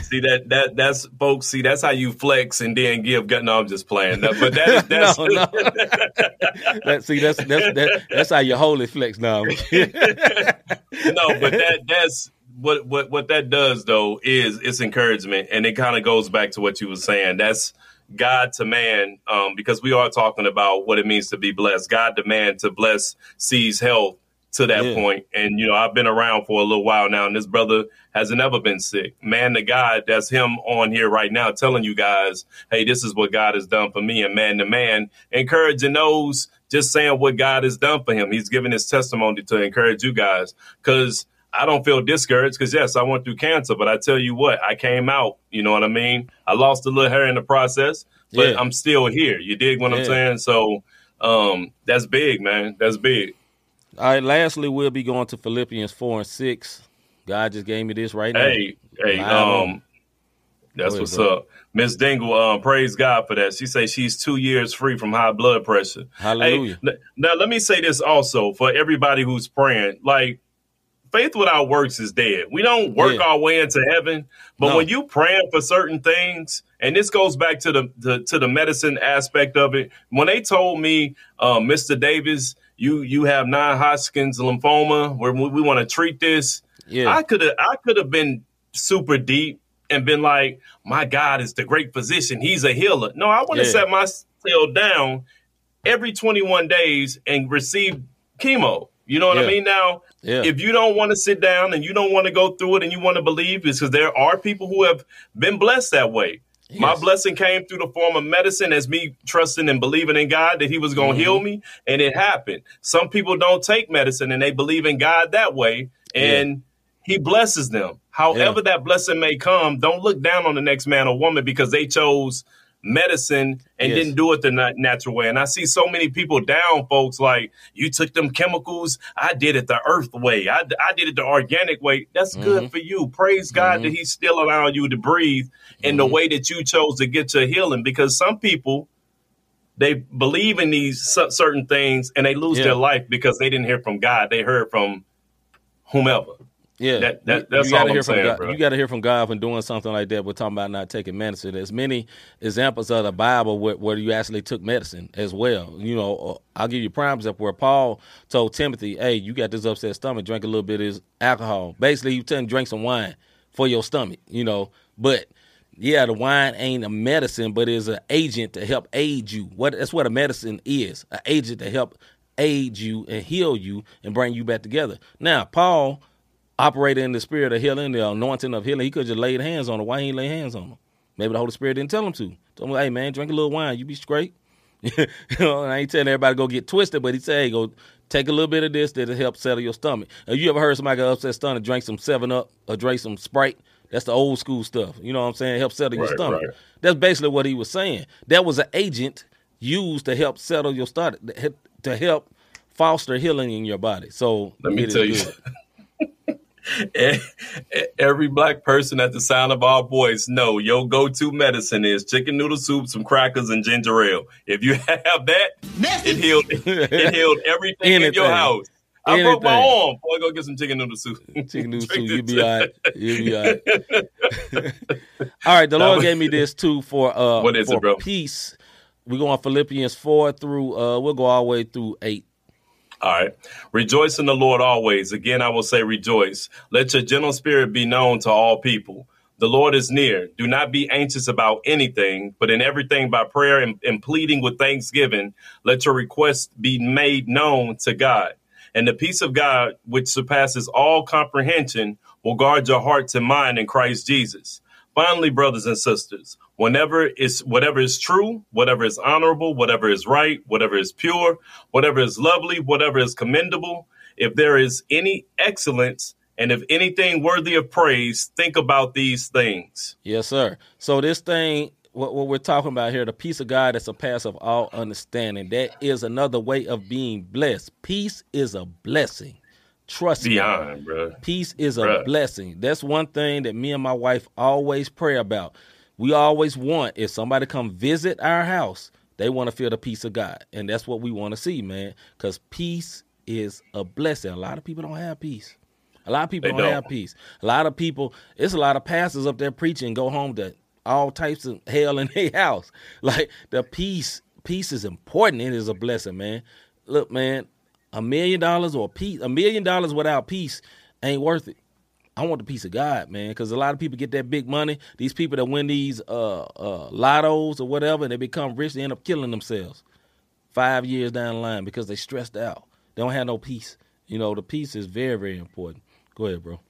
see that that that's folks. See that's how you flex and then give. No, I'm just playing. That- But that is that's no, no. that, see, that's that's that, that's how you holy flex now. no, but that that's what what what that does though is it's encouragement, and it kind of goes back to what you were saying. That's God to man, um, because we are talking about what it means to be blessed. God to man to bless sees health to that Yeah. point. And you know, I've been around for a little while now, and this brother hasn't ever been sick. Man to God, that's him on here right now, telling you guys, hey, this is what God has done for me, and man to man, encouraging those just saying what God has done for him. He's giving his testimony to encourage you guys because I don't feel discouraged because yes, I went through cancer, but I tell you what, I came out. You know what I mean? I lost a little hair in the process, but Yeah. I'm still here. You dig what Yeah. I'm saying? So um, that's big, man. That's big. All right. Lastly, we'll be going to Philippians four and six. God just gave me this right now. Hey, hey, um, that's ahead, what's bro. up. Miss Dingle, um, praise God for that. She says she's two years free from high blood pressure. Hallelujah. Hey, now let me say this also for everybody who's praying. Like faith without works is dead. We don't work Yeah. our way into heaven, but No. when you praying for certain things, and this goes back to the, the to the medicine aspect of it. When they told me, um, Mr. Davis, you you have non-Hodgkin's lymphoma, where we, we want to treat this. Yeah. I could have I could have been super deep and been like, my God is the great physician. He's a healer. No, I want to Yeah. set myself down every 21 days and receive chemo. You know what Yeah. I mean? Now, Yeah. if you don't want to sit down and you don't want to go through it and you want to believe, it's because there are people who have been blessed that way. My blessing came through the form of medicine as me trusting and believing in God that He was going to Mm-hmm. heal me, and it happened. Some people don't take medicine and they believe in God that way, and He blesses them. However, that blessing may come, don't look down on the next man or woman because they chose medicine and Yes. didn't do it the natural way. And I see so many people down, folks, like, you took them chemicals, I did it the earth way, I, I did it the organic way. That's Mm-hmm. good for you. Praise God that He's still allowing you to breathe in Mm-hmm. the way that you chose to get your healing because some people. They believe in these certain things and they lose Yeah. their life because they didn't hear from God. They heard from whomever. Yeah, That- that- You- that's you gotta all I'm hear from saying, God. bro. You got to hear from God when doing something like that. We're talking about not taking medicine. There's many examples of the Bible where, where you actually took medicine as well. You know, uh, I'll give you prime example where Paul told Timothy, "Hey, you got this upset stomach. Drink a little bit of this alcohol." Basically, was telling him drink some wine for your stomach. You know, but yeah, the wine ain't a medicine, but is an agent to help aid you. What that's what a medicine is, an agent to help aid you and heal you and bring you back together. Now, Paul operated in the spirit of healing, the anointing of healing. He could just laid hands on him. Why he ain't lay hands on him? Maybe the Holy Spirit didn't tell him to. Told him, hey man, drink a little wine, you be straight. you know, and I ain't telling everybody to go get twisted, but he said, hey, go take a little bit of this that'll help settle your stomach. Have you ever heard somebody got upset stomach, drink some Seven Up or drink some Sprite? That's the old school stuff. You know what I'm saying? Help settle your stomach. right. That's basically what he was saying. That was an agent used to help settle your stomach, to help foster healing in your body. So Let me tell you. Good. Every black person at the sound of our voice know your go-to medicine is chicken noodle soup, some crackers, and ginger ale. If you have that, it healed it healed everything in your house. I broke my Anything. arm. Boy, go get some chicken noodle soup. Chicken noodle soup, you this. be all right. You be all right. All right, the Lord was- gave me this too for uh What is it, for bro? peace. We're going Philippians four through uh we'll go all the way through eight. All right. Rejoice in the Lord always. Again, I will say rejoice. Let your gentle spirit be known to all people. The Lord is near. Do not be anxious about anything, but in everything by prayer and, and pleading with thanksgiving, let your requests be made known to God. And the peace of God, which surpasses all comprehension, will guard your hearts and mind in Christ Jesus. Finally, brothers and sisters, whenever is whatever is true, whatever is honorable, whatever is right, whatever is pure, whatever is lovely, whatever is commendable, if there is any excellence, and if anything worthy of praise, think about these things. Yes, sir. So this thing, what, what we're talking about here, the peace of God that surpasses all understanding, that is another way of being blessed. Peace is a blessing. Trust me. Bro. Peace is a blessing. That's one thing that me and my wife always pray about. We always want if somebody come visit our house, they want to feel the peace of God, and that's what we want to see, man. Because peace is a blessing. A lot of people don't have peace. A lot of people don't, don't. have peace. A lot of people. It's a lot of pastors up there preaching. Go home to all types of hell in their house. Like the peace. Peace is important. It is a blessing, man. Look, man. A million dollars or peace. A million dollars without peace ain't worth it. I want the peace of God, man, because a lot of people get that big money. These people that win these uh, uh, lottos or whatever, and they become rich, they end up killing themselves five years down the line because they stressed out. They don't have no peace. You know, the peace is very, very important. Go ahead, bro.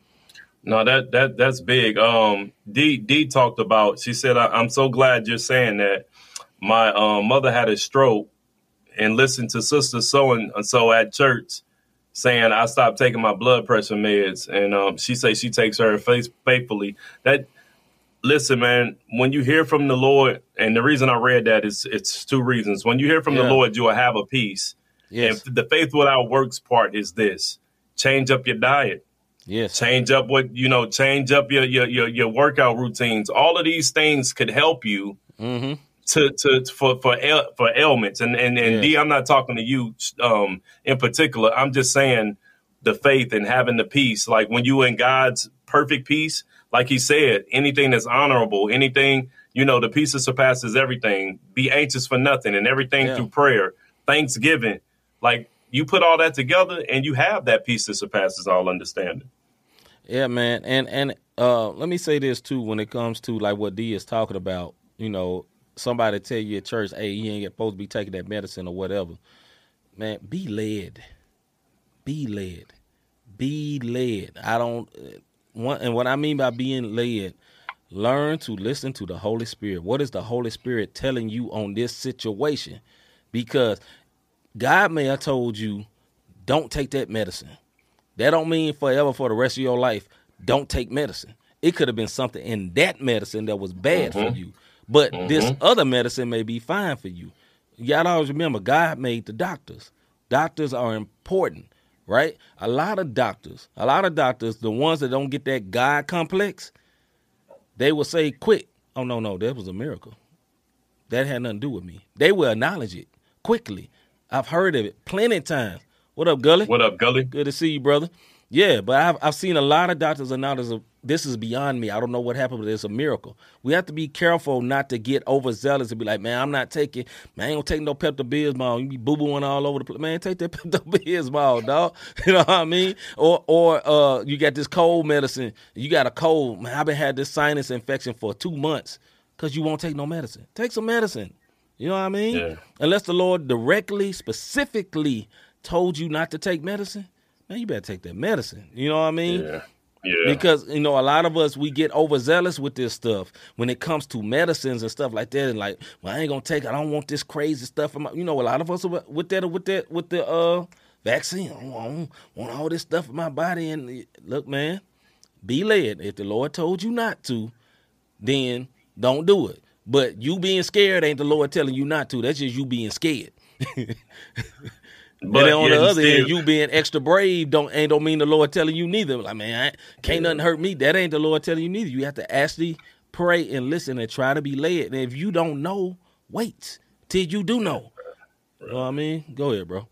No, that that that's big. Um, D D talked about. She said, I, "I'm so glad you're saying that." My um, mother had a stroke, and listened to Sister so and so at church saying I stopped taking my blood pressure meds, and um, she say she takes her faith faithfully. That listen, man, when you hear from the Lord, and the reason I read that is it's two reasons. When you hear from Yeah. the Lord, you will have a peace. Yes. And the faith without works part is this: change up your diet Yes. change up what you know change up your your your, your workout routines all of these things could help you Mm-hmm. To to for for ail, for ailments and and, and Yeah. D I'm not talking to you um in particular I'm just saying the faith and having the peace like when you in God's perfect peace like he said anything that's honorable anything you know the peace that surpasses everything be anxious for nothing and everything Yeah. through prayer thanksgiving like you put all that together and you have that peace that surpasses all understanding Yeah, man. And and uh let me say this too when it comes to like what D is talking about, you know, somebody tell you at church, hey, you ain't supposed to be taking that medicine or whatever. Man, be led. Be led. Be led. I don't uh, want and what I mean by being led, learn to listen to the Holy Spirit. What is the Holy Spirit telling you on this situation? Because God may have told you, don't take that medicine. That don't mean forever for the rest of your life. Don't take medicine. It could have been something in that medicine that was bad for you, but mm-hmm. this other medicine may be fine for you. You gotta always remember, God made the doctors. Doctors are important, right? A lot of doctors, a lot of doctors, the ones that don't get that God complex, they will say, "Quick, oh no, no, that was a miracle. That had nothing to do with me." They will acknowledge it quickly. I've heard of it plenty of times. What up, Gully? what up Gully Good to see you, brother. Yeah, but I've I've seen a lot of doctors and now there's a this is beyond me. I don't know what happened, but it's a miracle. We have to be careful not to get overzealous and be like, man, I'm not taking, man, I ain't gonna take no Pepto Bismol. You be boo booing all over the place, man. Take that Pepto Bismol, dog. You know what I mean? Or or uh, you got this cold medicine. You got a cold, man. I've been had this sinus infection for two months because you won't take no medicine. Take some medicine. You know what I mean? Yeah. Unless the Lord directly, specifically told you not to take medicine, man, you better take that medicine. You know what I mean? Yeah. Yeah. Because you know, a lot of us we get overzealous with this stuff when it comes to medicines and stuff like that. And like, well, I ain't gonna take. it. I don't want this crazy stuff. In my, you know, a lot of us with that, with that, with the uh vaccine. I don't want, want all this stuff in my body. And look, man, be led. If the Lord told you not to, then don't do it. But you being scared ain't the Lord telling you not to. That's just you being scared. but on the other still- end, you being extra brave don't ain't don't mean the Lord telling you neither. Like man, I, can't nothing hurt me. That ain't the Lord telling you neither. You have to actually pray and listen and try to be led. And if you don't know, wait till you do know. You know what I mean? Go ahead, bro.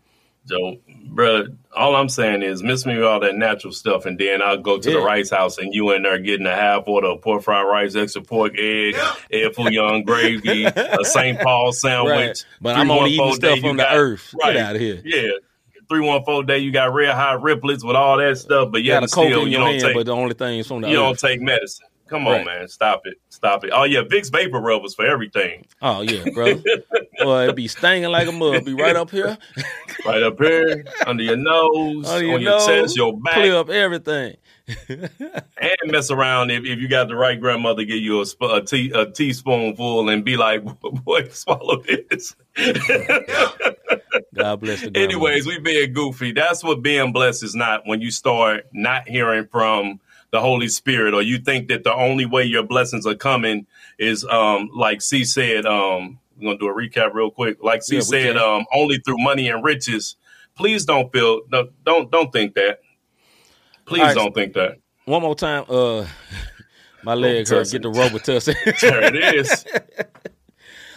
Joe, bro, all I'm saying is miss me with all that natural stuff, and then I'll go to Yeah. the rice house, and you in there getting a half order of pork fried rice, extra pork, egg, egg foo young gravy, a St. Paul sandwich. Right. But I'm only eating 314 day, stuff from the got- earth. Get Right. outta here. Yeah. 314 day, you got red hot riplets with all that stuff, but You yet got a still you don't hand, take but the only thing is from the you don't take medicine. Come on, Right. man. Stop it. Stop it. Oh yeah, Vicks vapor rub was for everything. Oh yeah, bro. Boy, it'd be stinging like a mug. Be right up here, Right up here, under your nose, under your on your nose, chest, your back. clear up everything. and mess around if, if you got the right grandmother give you a, sp- a, tea, a teaspoonful and be like, boy, swallow this. God bless the. grandma. Anyways, we being goofy. That's what being blessed is not when you start not hearing from the Holy Spirit or you think that the only way your blessings are coming is um like C said, um we're gonna do a recap real quick. Like C Yeah, said, um only through money and riches. Please don't feel no, don't don't think that. Please right. don't think that. one more time. Uh, my leg hurt. Get the Robitussin. There it is.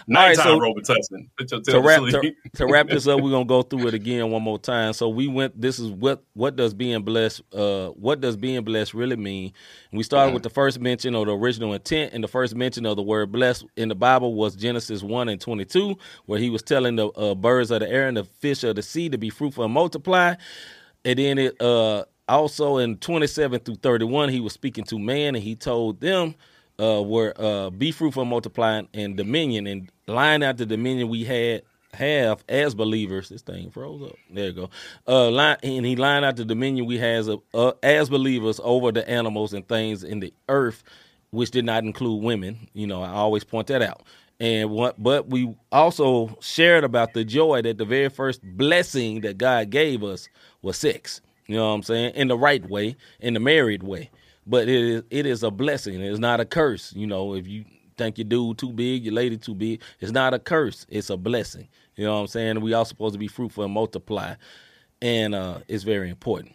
right, Nighttime so- Robitussin. Your to wrap to to, wrap this up, we're gonna go through it again one more time. So we went. This is what what does being blessed? Uh, what does being blessed really mean? And we started with the first mention of the original intent, and the first mention of the word blessed in the Bible was Genesis one and twenty two, where he was telling the uh, birds of the air and the fish of the sea to be fruitful and multiply. And then it uh, also in twenty seven through thirty one, he was speaking to man, and he told them uh, were uh, be fruitful, and multiply, and dominion, and line out the dominion we had have as believers. This thing froze up. There you go. Uh, line, and he lined out the dominion we has uh, uh, as believers over the animals and things in the earth, which did not include women. You know, I always point that out. And what, but we also shared about the joy that the very first blessing that God gave us was sex. You know what I'm saying? In the right way, in the married way. But it is it is a blessing. It's not a curse. You know, if you think your dude too big, your lady too big, it's not a curse. It's a blessing. You know what I'm saying? We all supposed to be fruitful and multiply, and uh, it's very important.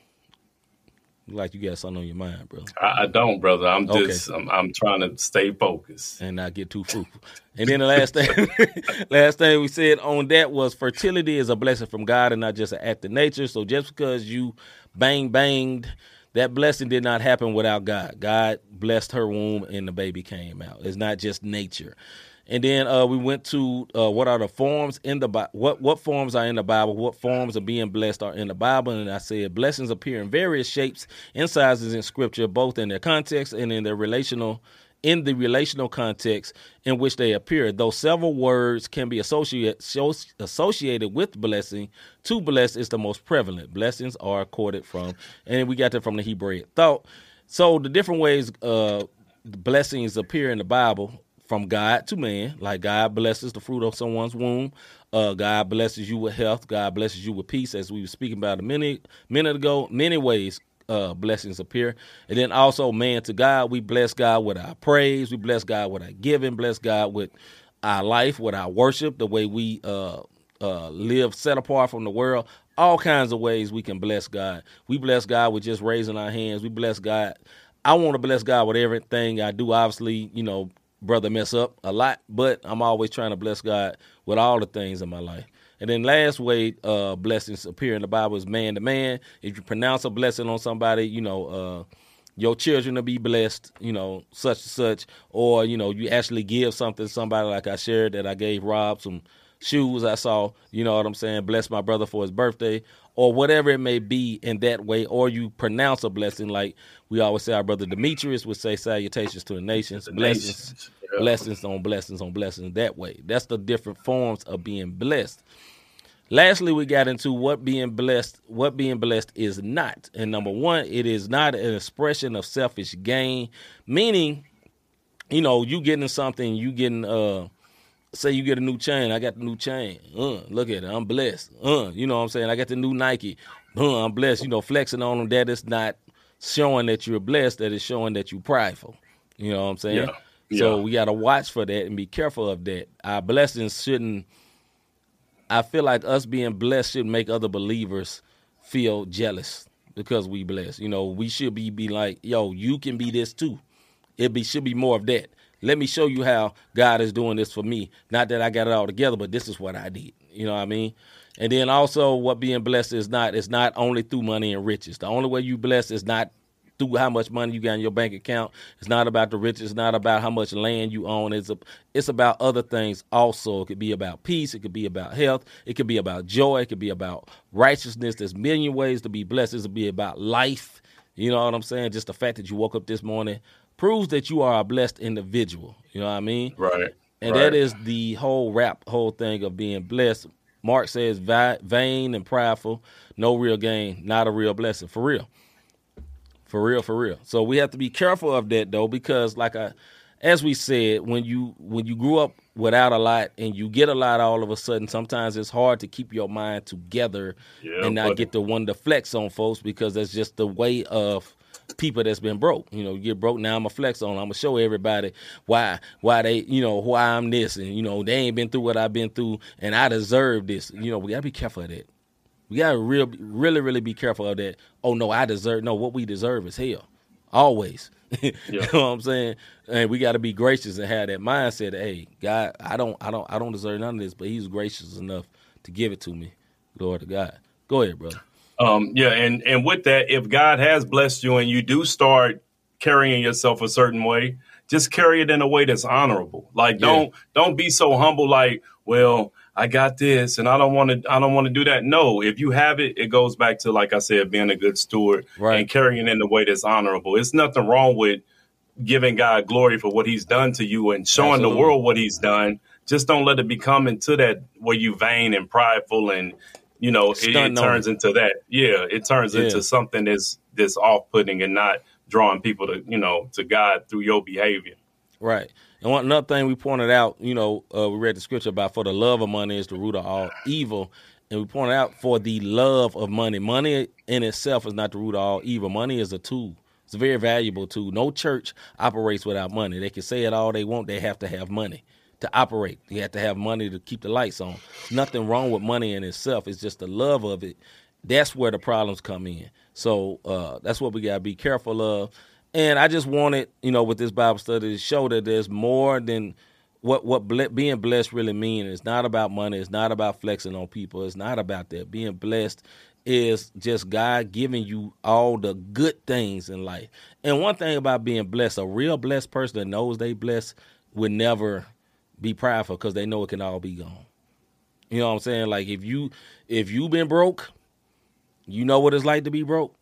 Like you got something on your mind, bro, I, I don't, brother. I'm Okay. just I'm, I'm trying to stay focused. and not get too fruitful. And then the last thing, last thing we said on that was fertility is a blessing from God and not just an act of nature. So just because you bang banged, that blessing did not happen without God. God blessed her womb and the baby came out. It's not just nature. And then uh, we went to uh, what are the forms in the Bible? What what forms are in the Bible? What forms of being blessed are in the Bible? And I said blessings appear in various shapes and sizes in Scripture, both in their context and in their relational in the relational context in which they appear. Though several words can be associated with blessing, to bless is the most prevalent. Blessings are accorded from, and we got that from the Hebrew thought. So the different ways uh, blessings appear in the Bible from God to man, like God blesses the fruit of someone's womb. Uh, God blesses you with health. God blesses you with peace, as we were speaking about a minute minute ago. Many ways uh, blessings appear, and then also man to God. We bless God with our praise. We bless God with our giving. Bless God with our life, with our worship, the way we uh, uh, live set apart from the world. All kinds of ways we can bless God. We bless God with just raising our hands. We bless God. I want to bless God with everything I do. Obviously, you know, brother mess up a lot, but I'm always trying to bless God with all the things in my life. And then last way uh, blessings appear in the Bible is man to man. If you pronounce a blessing on somebody, you know, uh, your children will be blessed, you know, such and such, or you know, you actually give something to somebody like I shared that I gave Rob some shoes I saw, you know what I'm saying, bless my brother for his birthday, or whatever it may be in that way, or you pronounce a blessing like we always say our brother Demetrius would say salutations to the nations, blessings, nations, yeah. blessings on blessings on blessings that way. That's the different forms of being blessed. Lastly, we got into what being blessed, what being blessed is not. And number one, it is not an expression of selfish gain, meaning, you know, you getting something, you getting uh say you get a new chain, I got the new chain. Uh, look at it, I'm blessed. Uh, you know what I'm saying? I got the new Nike. Uh, I'm blessed. You know, flexing on them, that is not showing that you're blessed, that is showing that you're prideful. You know what I'm saying? Yeah. So Yeah. we gotta watch for that and be careful of that. Our blessings shouldn't I feel like us being blessed should make other believers feel jealous because we blessed. You know, we should be be like, yo, you can be this too. It be should be more of that. Let me show you how God is doing this for me. Not that I got it all together, but this is what I did. You know what I mean? And then also, what being blessed is not is not only through money and riches. The only way you bless is not through how much money you got in your bank account. It's not about the riches. It's not about how much land you own. It's a, it's about other things also. It could be about peace. It could be about health. It could be about joy. It could be about righteousness. There's million ways to be blessed. It could be about life. You know what I'm saying? Just the fact that you woke up this morning proves that you are a blessed individual. You know what I mean? Right. And right. that is the whole rap, whole thing of being blessed. Mark says, vain and prideful, no real gain, not a real blessing. For real. For real, for real. So we have to be careful of that though, because like I, as we said, when you when you grew up without a lot and you get a lot all of a sudden, sometimes it's hard to keep your mind together Yeah, and not buddy. get the one to flex on folks because that's just the way of people that's been broke. You know, you get broke now. I'm gonna flex on. I'm gonna show everybody why why they you know why I'm this and you know they ain't been through what I've been through and I deserve this. You know, we gotta be careful of that. We gotta real really really be careful of that. Oh no, I deserve no. What we deserve is hell, always. you know what I'm saying? And we got to be gracious and have that mindset. That, hey, God, I don't, I don't, I don't deserve none of this, but He's gracious enough to give it to me. Glory to God. Go ahead, brother. Um, yeah, and and with that, if God has blessed you and you do start carrying yourself a certain way, just carry it in a way that's honorable. Like don't don't be so humble. Like, well, I got this, and I don't want to. I don't want to do that. No, if you have it, it goes back to like I said, being a good steward Right. and carrying it in a way that's honorable. It's nothing wrong with giving God glory for what He's done to you and showing Absolutely. the world what He's done. Just don't let it become into that where you vain and prideful and you know it, it turns into that. Yeah, it turns Yeah. into something that's that's off putting and not drawing people to you know to God through your behavior. Right. And one another thing we pointed out, you know, uh, we read the scripture about for the love of money is the root of all evil. And we pointed out for the love of money. Money in itself is not the root of all evil. Money is a tool. It's a very valuable tool. No church operates without money. They can say it all they want. They have to have money to operate. You have to have money to keep the lights on. Nothing wrong with money in itself. It's just the love of it. That's where the problems come in. So uh, that's what we got to be careful of. And I just wanted, you know, with this Bible study to show that there's more than what what ble- being blessed really means. It's not about money. It's not about flexing on people. It's not about that. Being blessed is just God giving you all the good things in life. And one thing about being blessed, a real blessed person that knows they blessed would never be prideful because they know it can all be gone. You know what I'm saying? Like if you if you been broke, you know what it's like to be broke.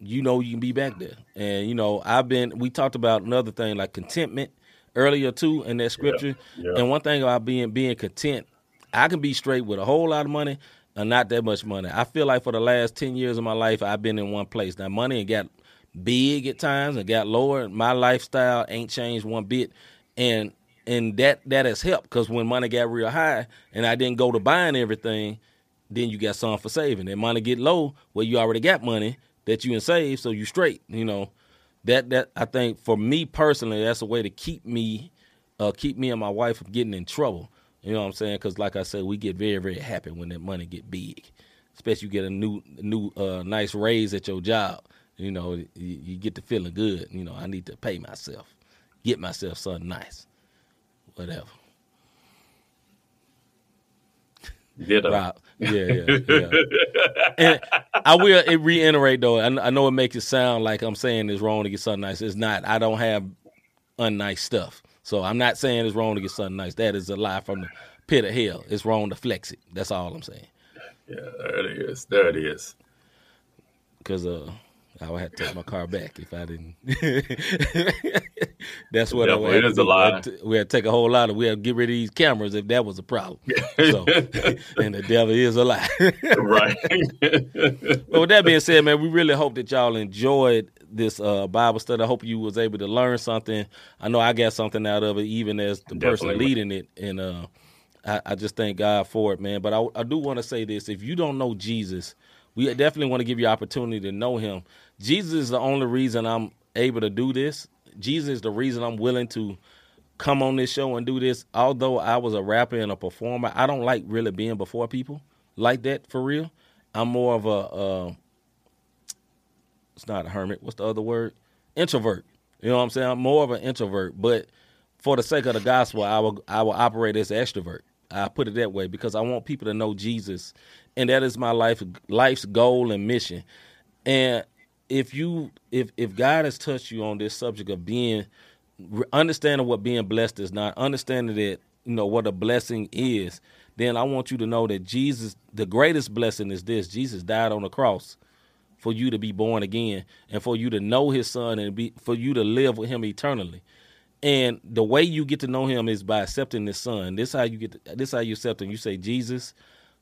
You know you can be back there. And you know, I've been we talked about another thing like contentment earlier too in that scripture. yeah. And one thing about being being content, I can be straight with a whole lot of money and not that much money. I feel like for the last ten years of my life I've been in one place. Now money got big at times and got lower. My lifestyle ain't changed one bit. And and that that has helped because when money got real high and I didn't go to buying everything, then you got some for saving. And money get low, well, you already got money that you can save, so you straight. You know, that that I think for me personally, that's a way to keep me, uh, keep me and my wife from getting in trouble. You know what I'm saying? Because like I said, we get very very happy when that money get big, especially you get a new new uh, nice raise at your job. You know, you, you get to feeling good. You know, I need to pay myself, get myself something nice, whatever. Ditto. Right. Yeah, yeah, yeah. and I will reiterate though. I, I know it makes it sound like I'm saying it's wrong to get something nice. It's not. I don't have unnice stuff, so I'm not saying it's wrong to get something nice. That is a lie from the pit of hell. It's wrong to flex it. That's all I'm saying. Yeah, there it is. There it is. Because uh, I would have to take my car back if I didn't. That's what I Definitely, would have it is a lie. We had to- We had to take a whole lot of. We had to get rid of these cameras if that was a problem. So, and the devil is a lie. right. But with that being said, man, we really hope that y'all enjoyed this uh, Bible study. I hope you was able to learn something. I know I got something out of it, even as the person leading it, and uh, I, I just thank God for it, man. But I, I do want to say this: if you don't know Jesus, we definitely want to give you opportunity to know Him. Jesus is the only reason I'm able to do this. Jesus is the reason I'm willing to come on this show and do this. Although I was a rapper and a performer, I don't like really being before people like that for real. I'm more of a uh, it's not a hermit. What's the other word? Introvert. You know what I'm saying? I'm more of an introvert, but for the sake of the gospel, I will I will operate as extrovert. I put it that way because I want people to know Jesus, and that is my life life's goal and mission. And if you if if God has touched you on this subject of being understanding what being blessed is not, understanding that you know what a blessing is, then I want you to know that Jesus, the greatest blessing is this: Jesus died on the cross for you to be born again and for you to know His Son and be for you to live with Him eternally. And the way you get to know Him is by accepting His Son. This how you get. To, this how you accept Him. You say, Jesus,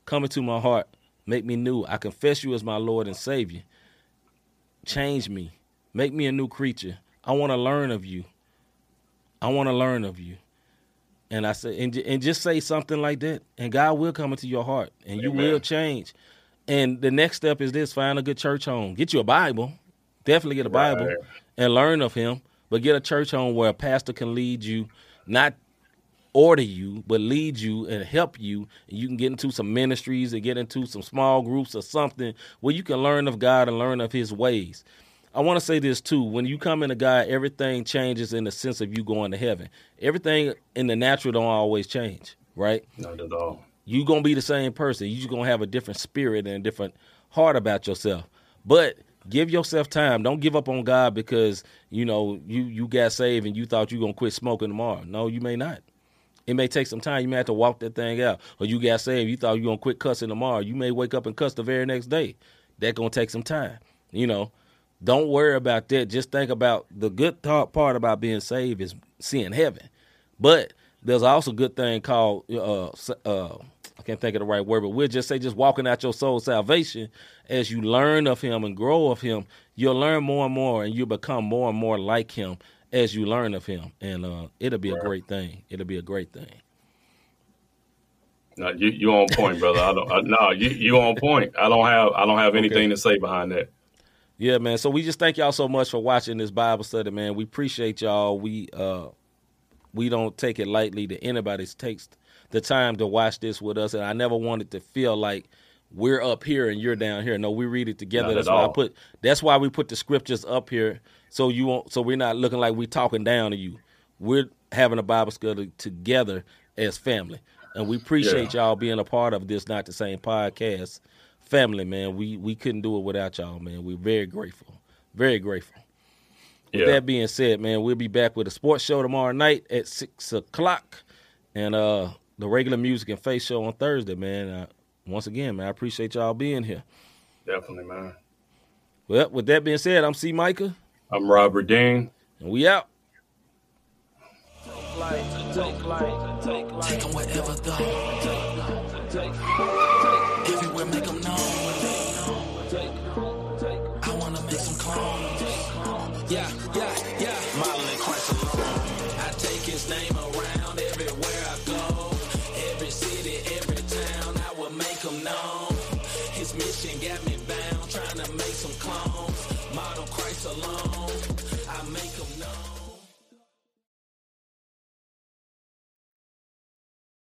come into my heart, make me new. I confess you as my Lord and Savior. Change me, make me a new creature. I want to learn of you. I want to learn of you. And I say, and, and just say something like that, and God will come into your heart, and you will change. And the next step is this: find a good church home, get you a Bible, definitely get a Bible, and learn of Him. But get a church home where a pastor can lead you, not order you, but lead you and help you. And you can get into some ministries and get into some small groups or something where you can learn of God and learn of His ways. I want to say this too. When you come into God, everything changes in the sense of you going to heaven. Everything in the natural don't always change, right? Not at all. You gonna be the same person. You just gonna have a different spirit and a different heart about yourself. But give yourself time. Don't give up on God because you know you you got saved and you thought you were gonna quit smoking tomorrow. No, you may not. It may take some time. You may have to walk that thing out. Or you got saved, you thought you gonna quit cussing tomorrow. You may wake up and cuss the very next day. That gonna take some time. You know, don't worry about that. Just think about the good thought part about being saved is seeing heaven. But there's also a good thing called uh, uh, I can't think of the right word, but we'll just say just walking out your soul salvation as you learn of him and grow of him, you'll learn more and more and you become more and more like him as you learn of him. And uh, it'll be right. a great thing. It'll be a great thing. No, you you on point, brother. I don't. I, no, you you on point. I don't have I don't have anything okay. to say behind that. Yeah, man. So we just thank y'all so much for watching this Bible study, man. We appreciate y'all. We uh we don't take it lightly that anybody's takes the time to watch this with us, and I never wanted to feel like we're up here and you're down here. No, we read it together. Not that's why all. I put. That's why we put the scriptures up here, so you won't. So we're not looking like we're talking down to you. We're having a Bible study together as family, and we appreciate yeah. y'all being a part of this. Not the same podcast family, man. We we couldn't do it without y'all, man. We're very grateful, very grateful. With yeah. that being said, man, we'll be back with a sports show tomorrow night at six o'clock, and uh the regular music and face show on Thursday, man. Uh, once again, man, I appreciate y'all being here. Definitely, man. Well, with that being said, I'm C. Micah. I'm Robert Dean. And we out. Everywhere, make them known. I wanna make some clones. Yeah, yeah, yeah. Modeling Christ alone. I take his name around everywhere I go. Every city, every town, I will make them known. His mission got me Christ alone. I make them known.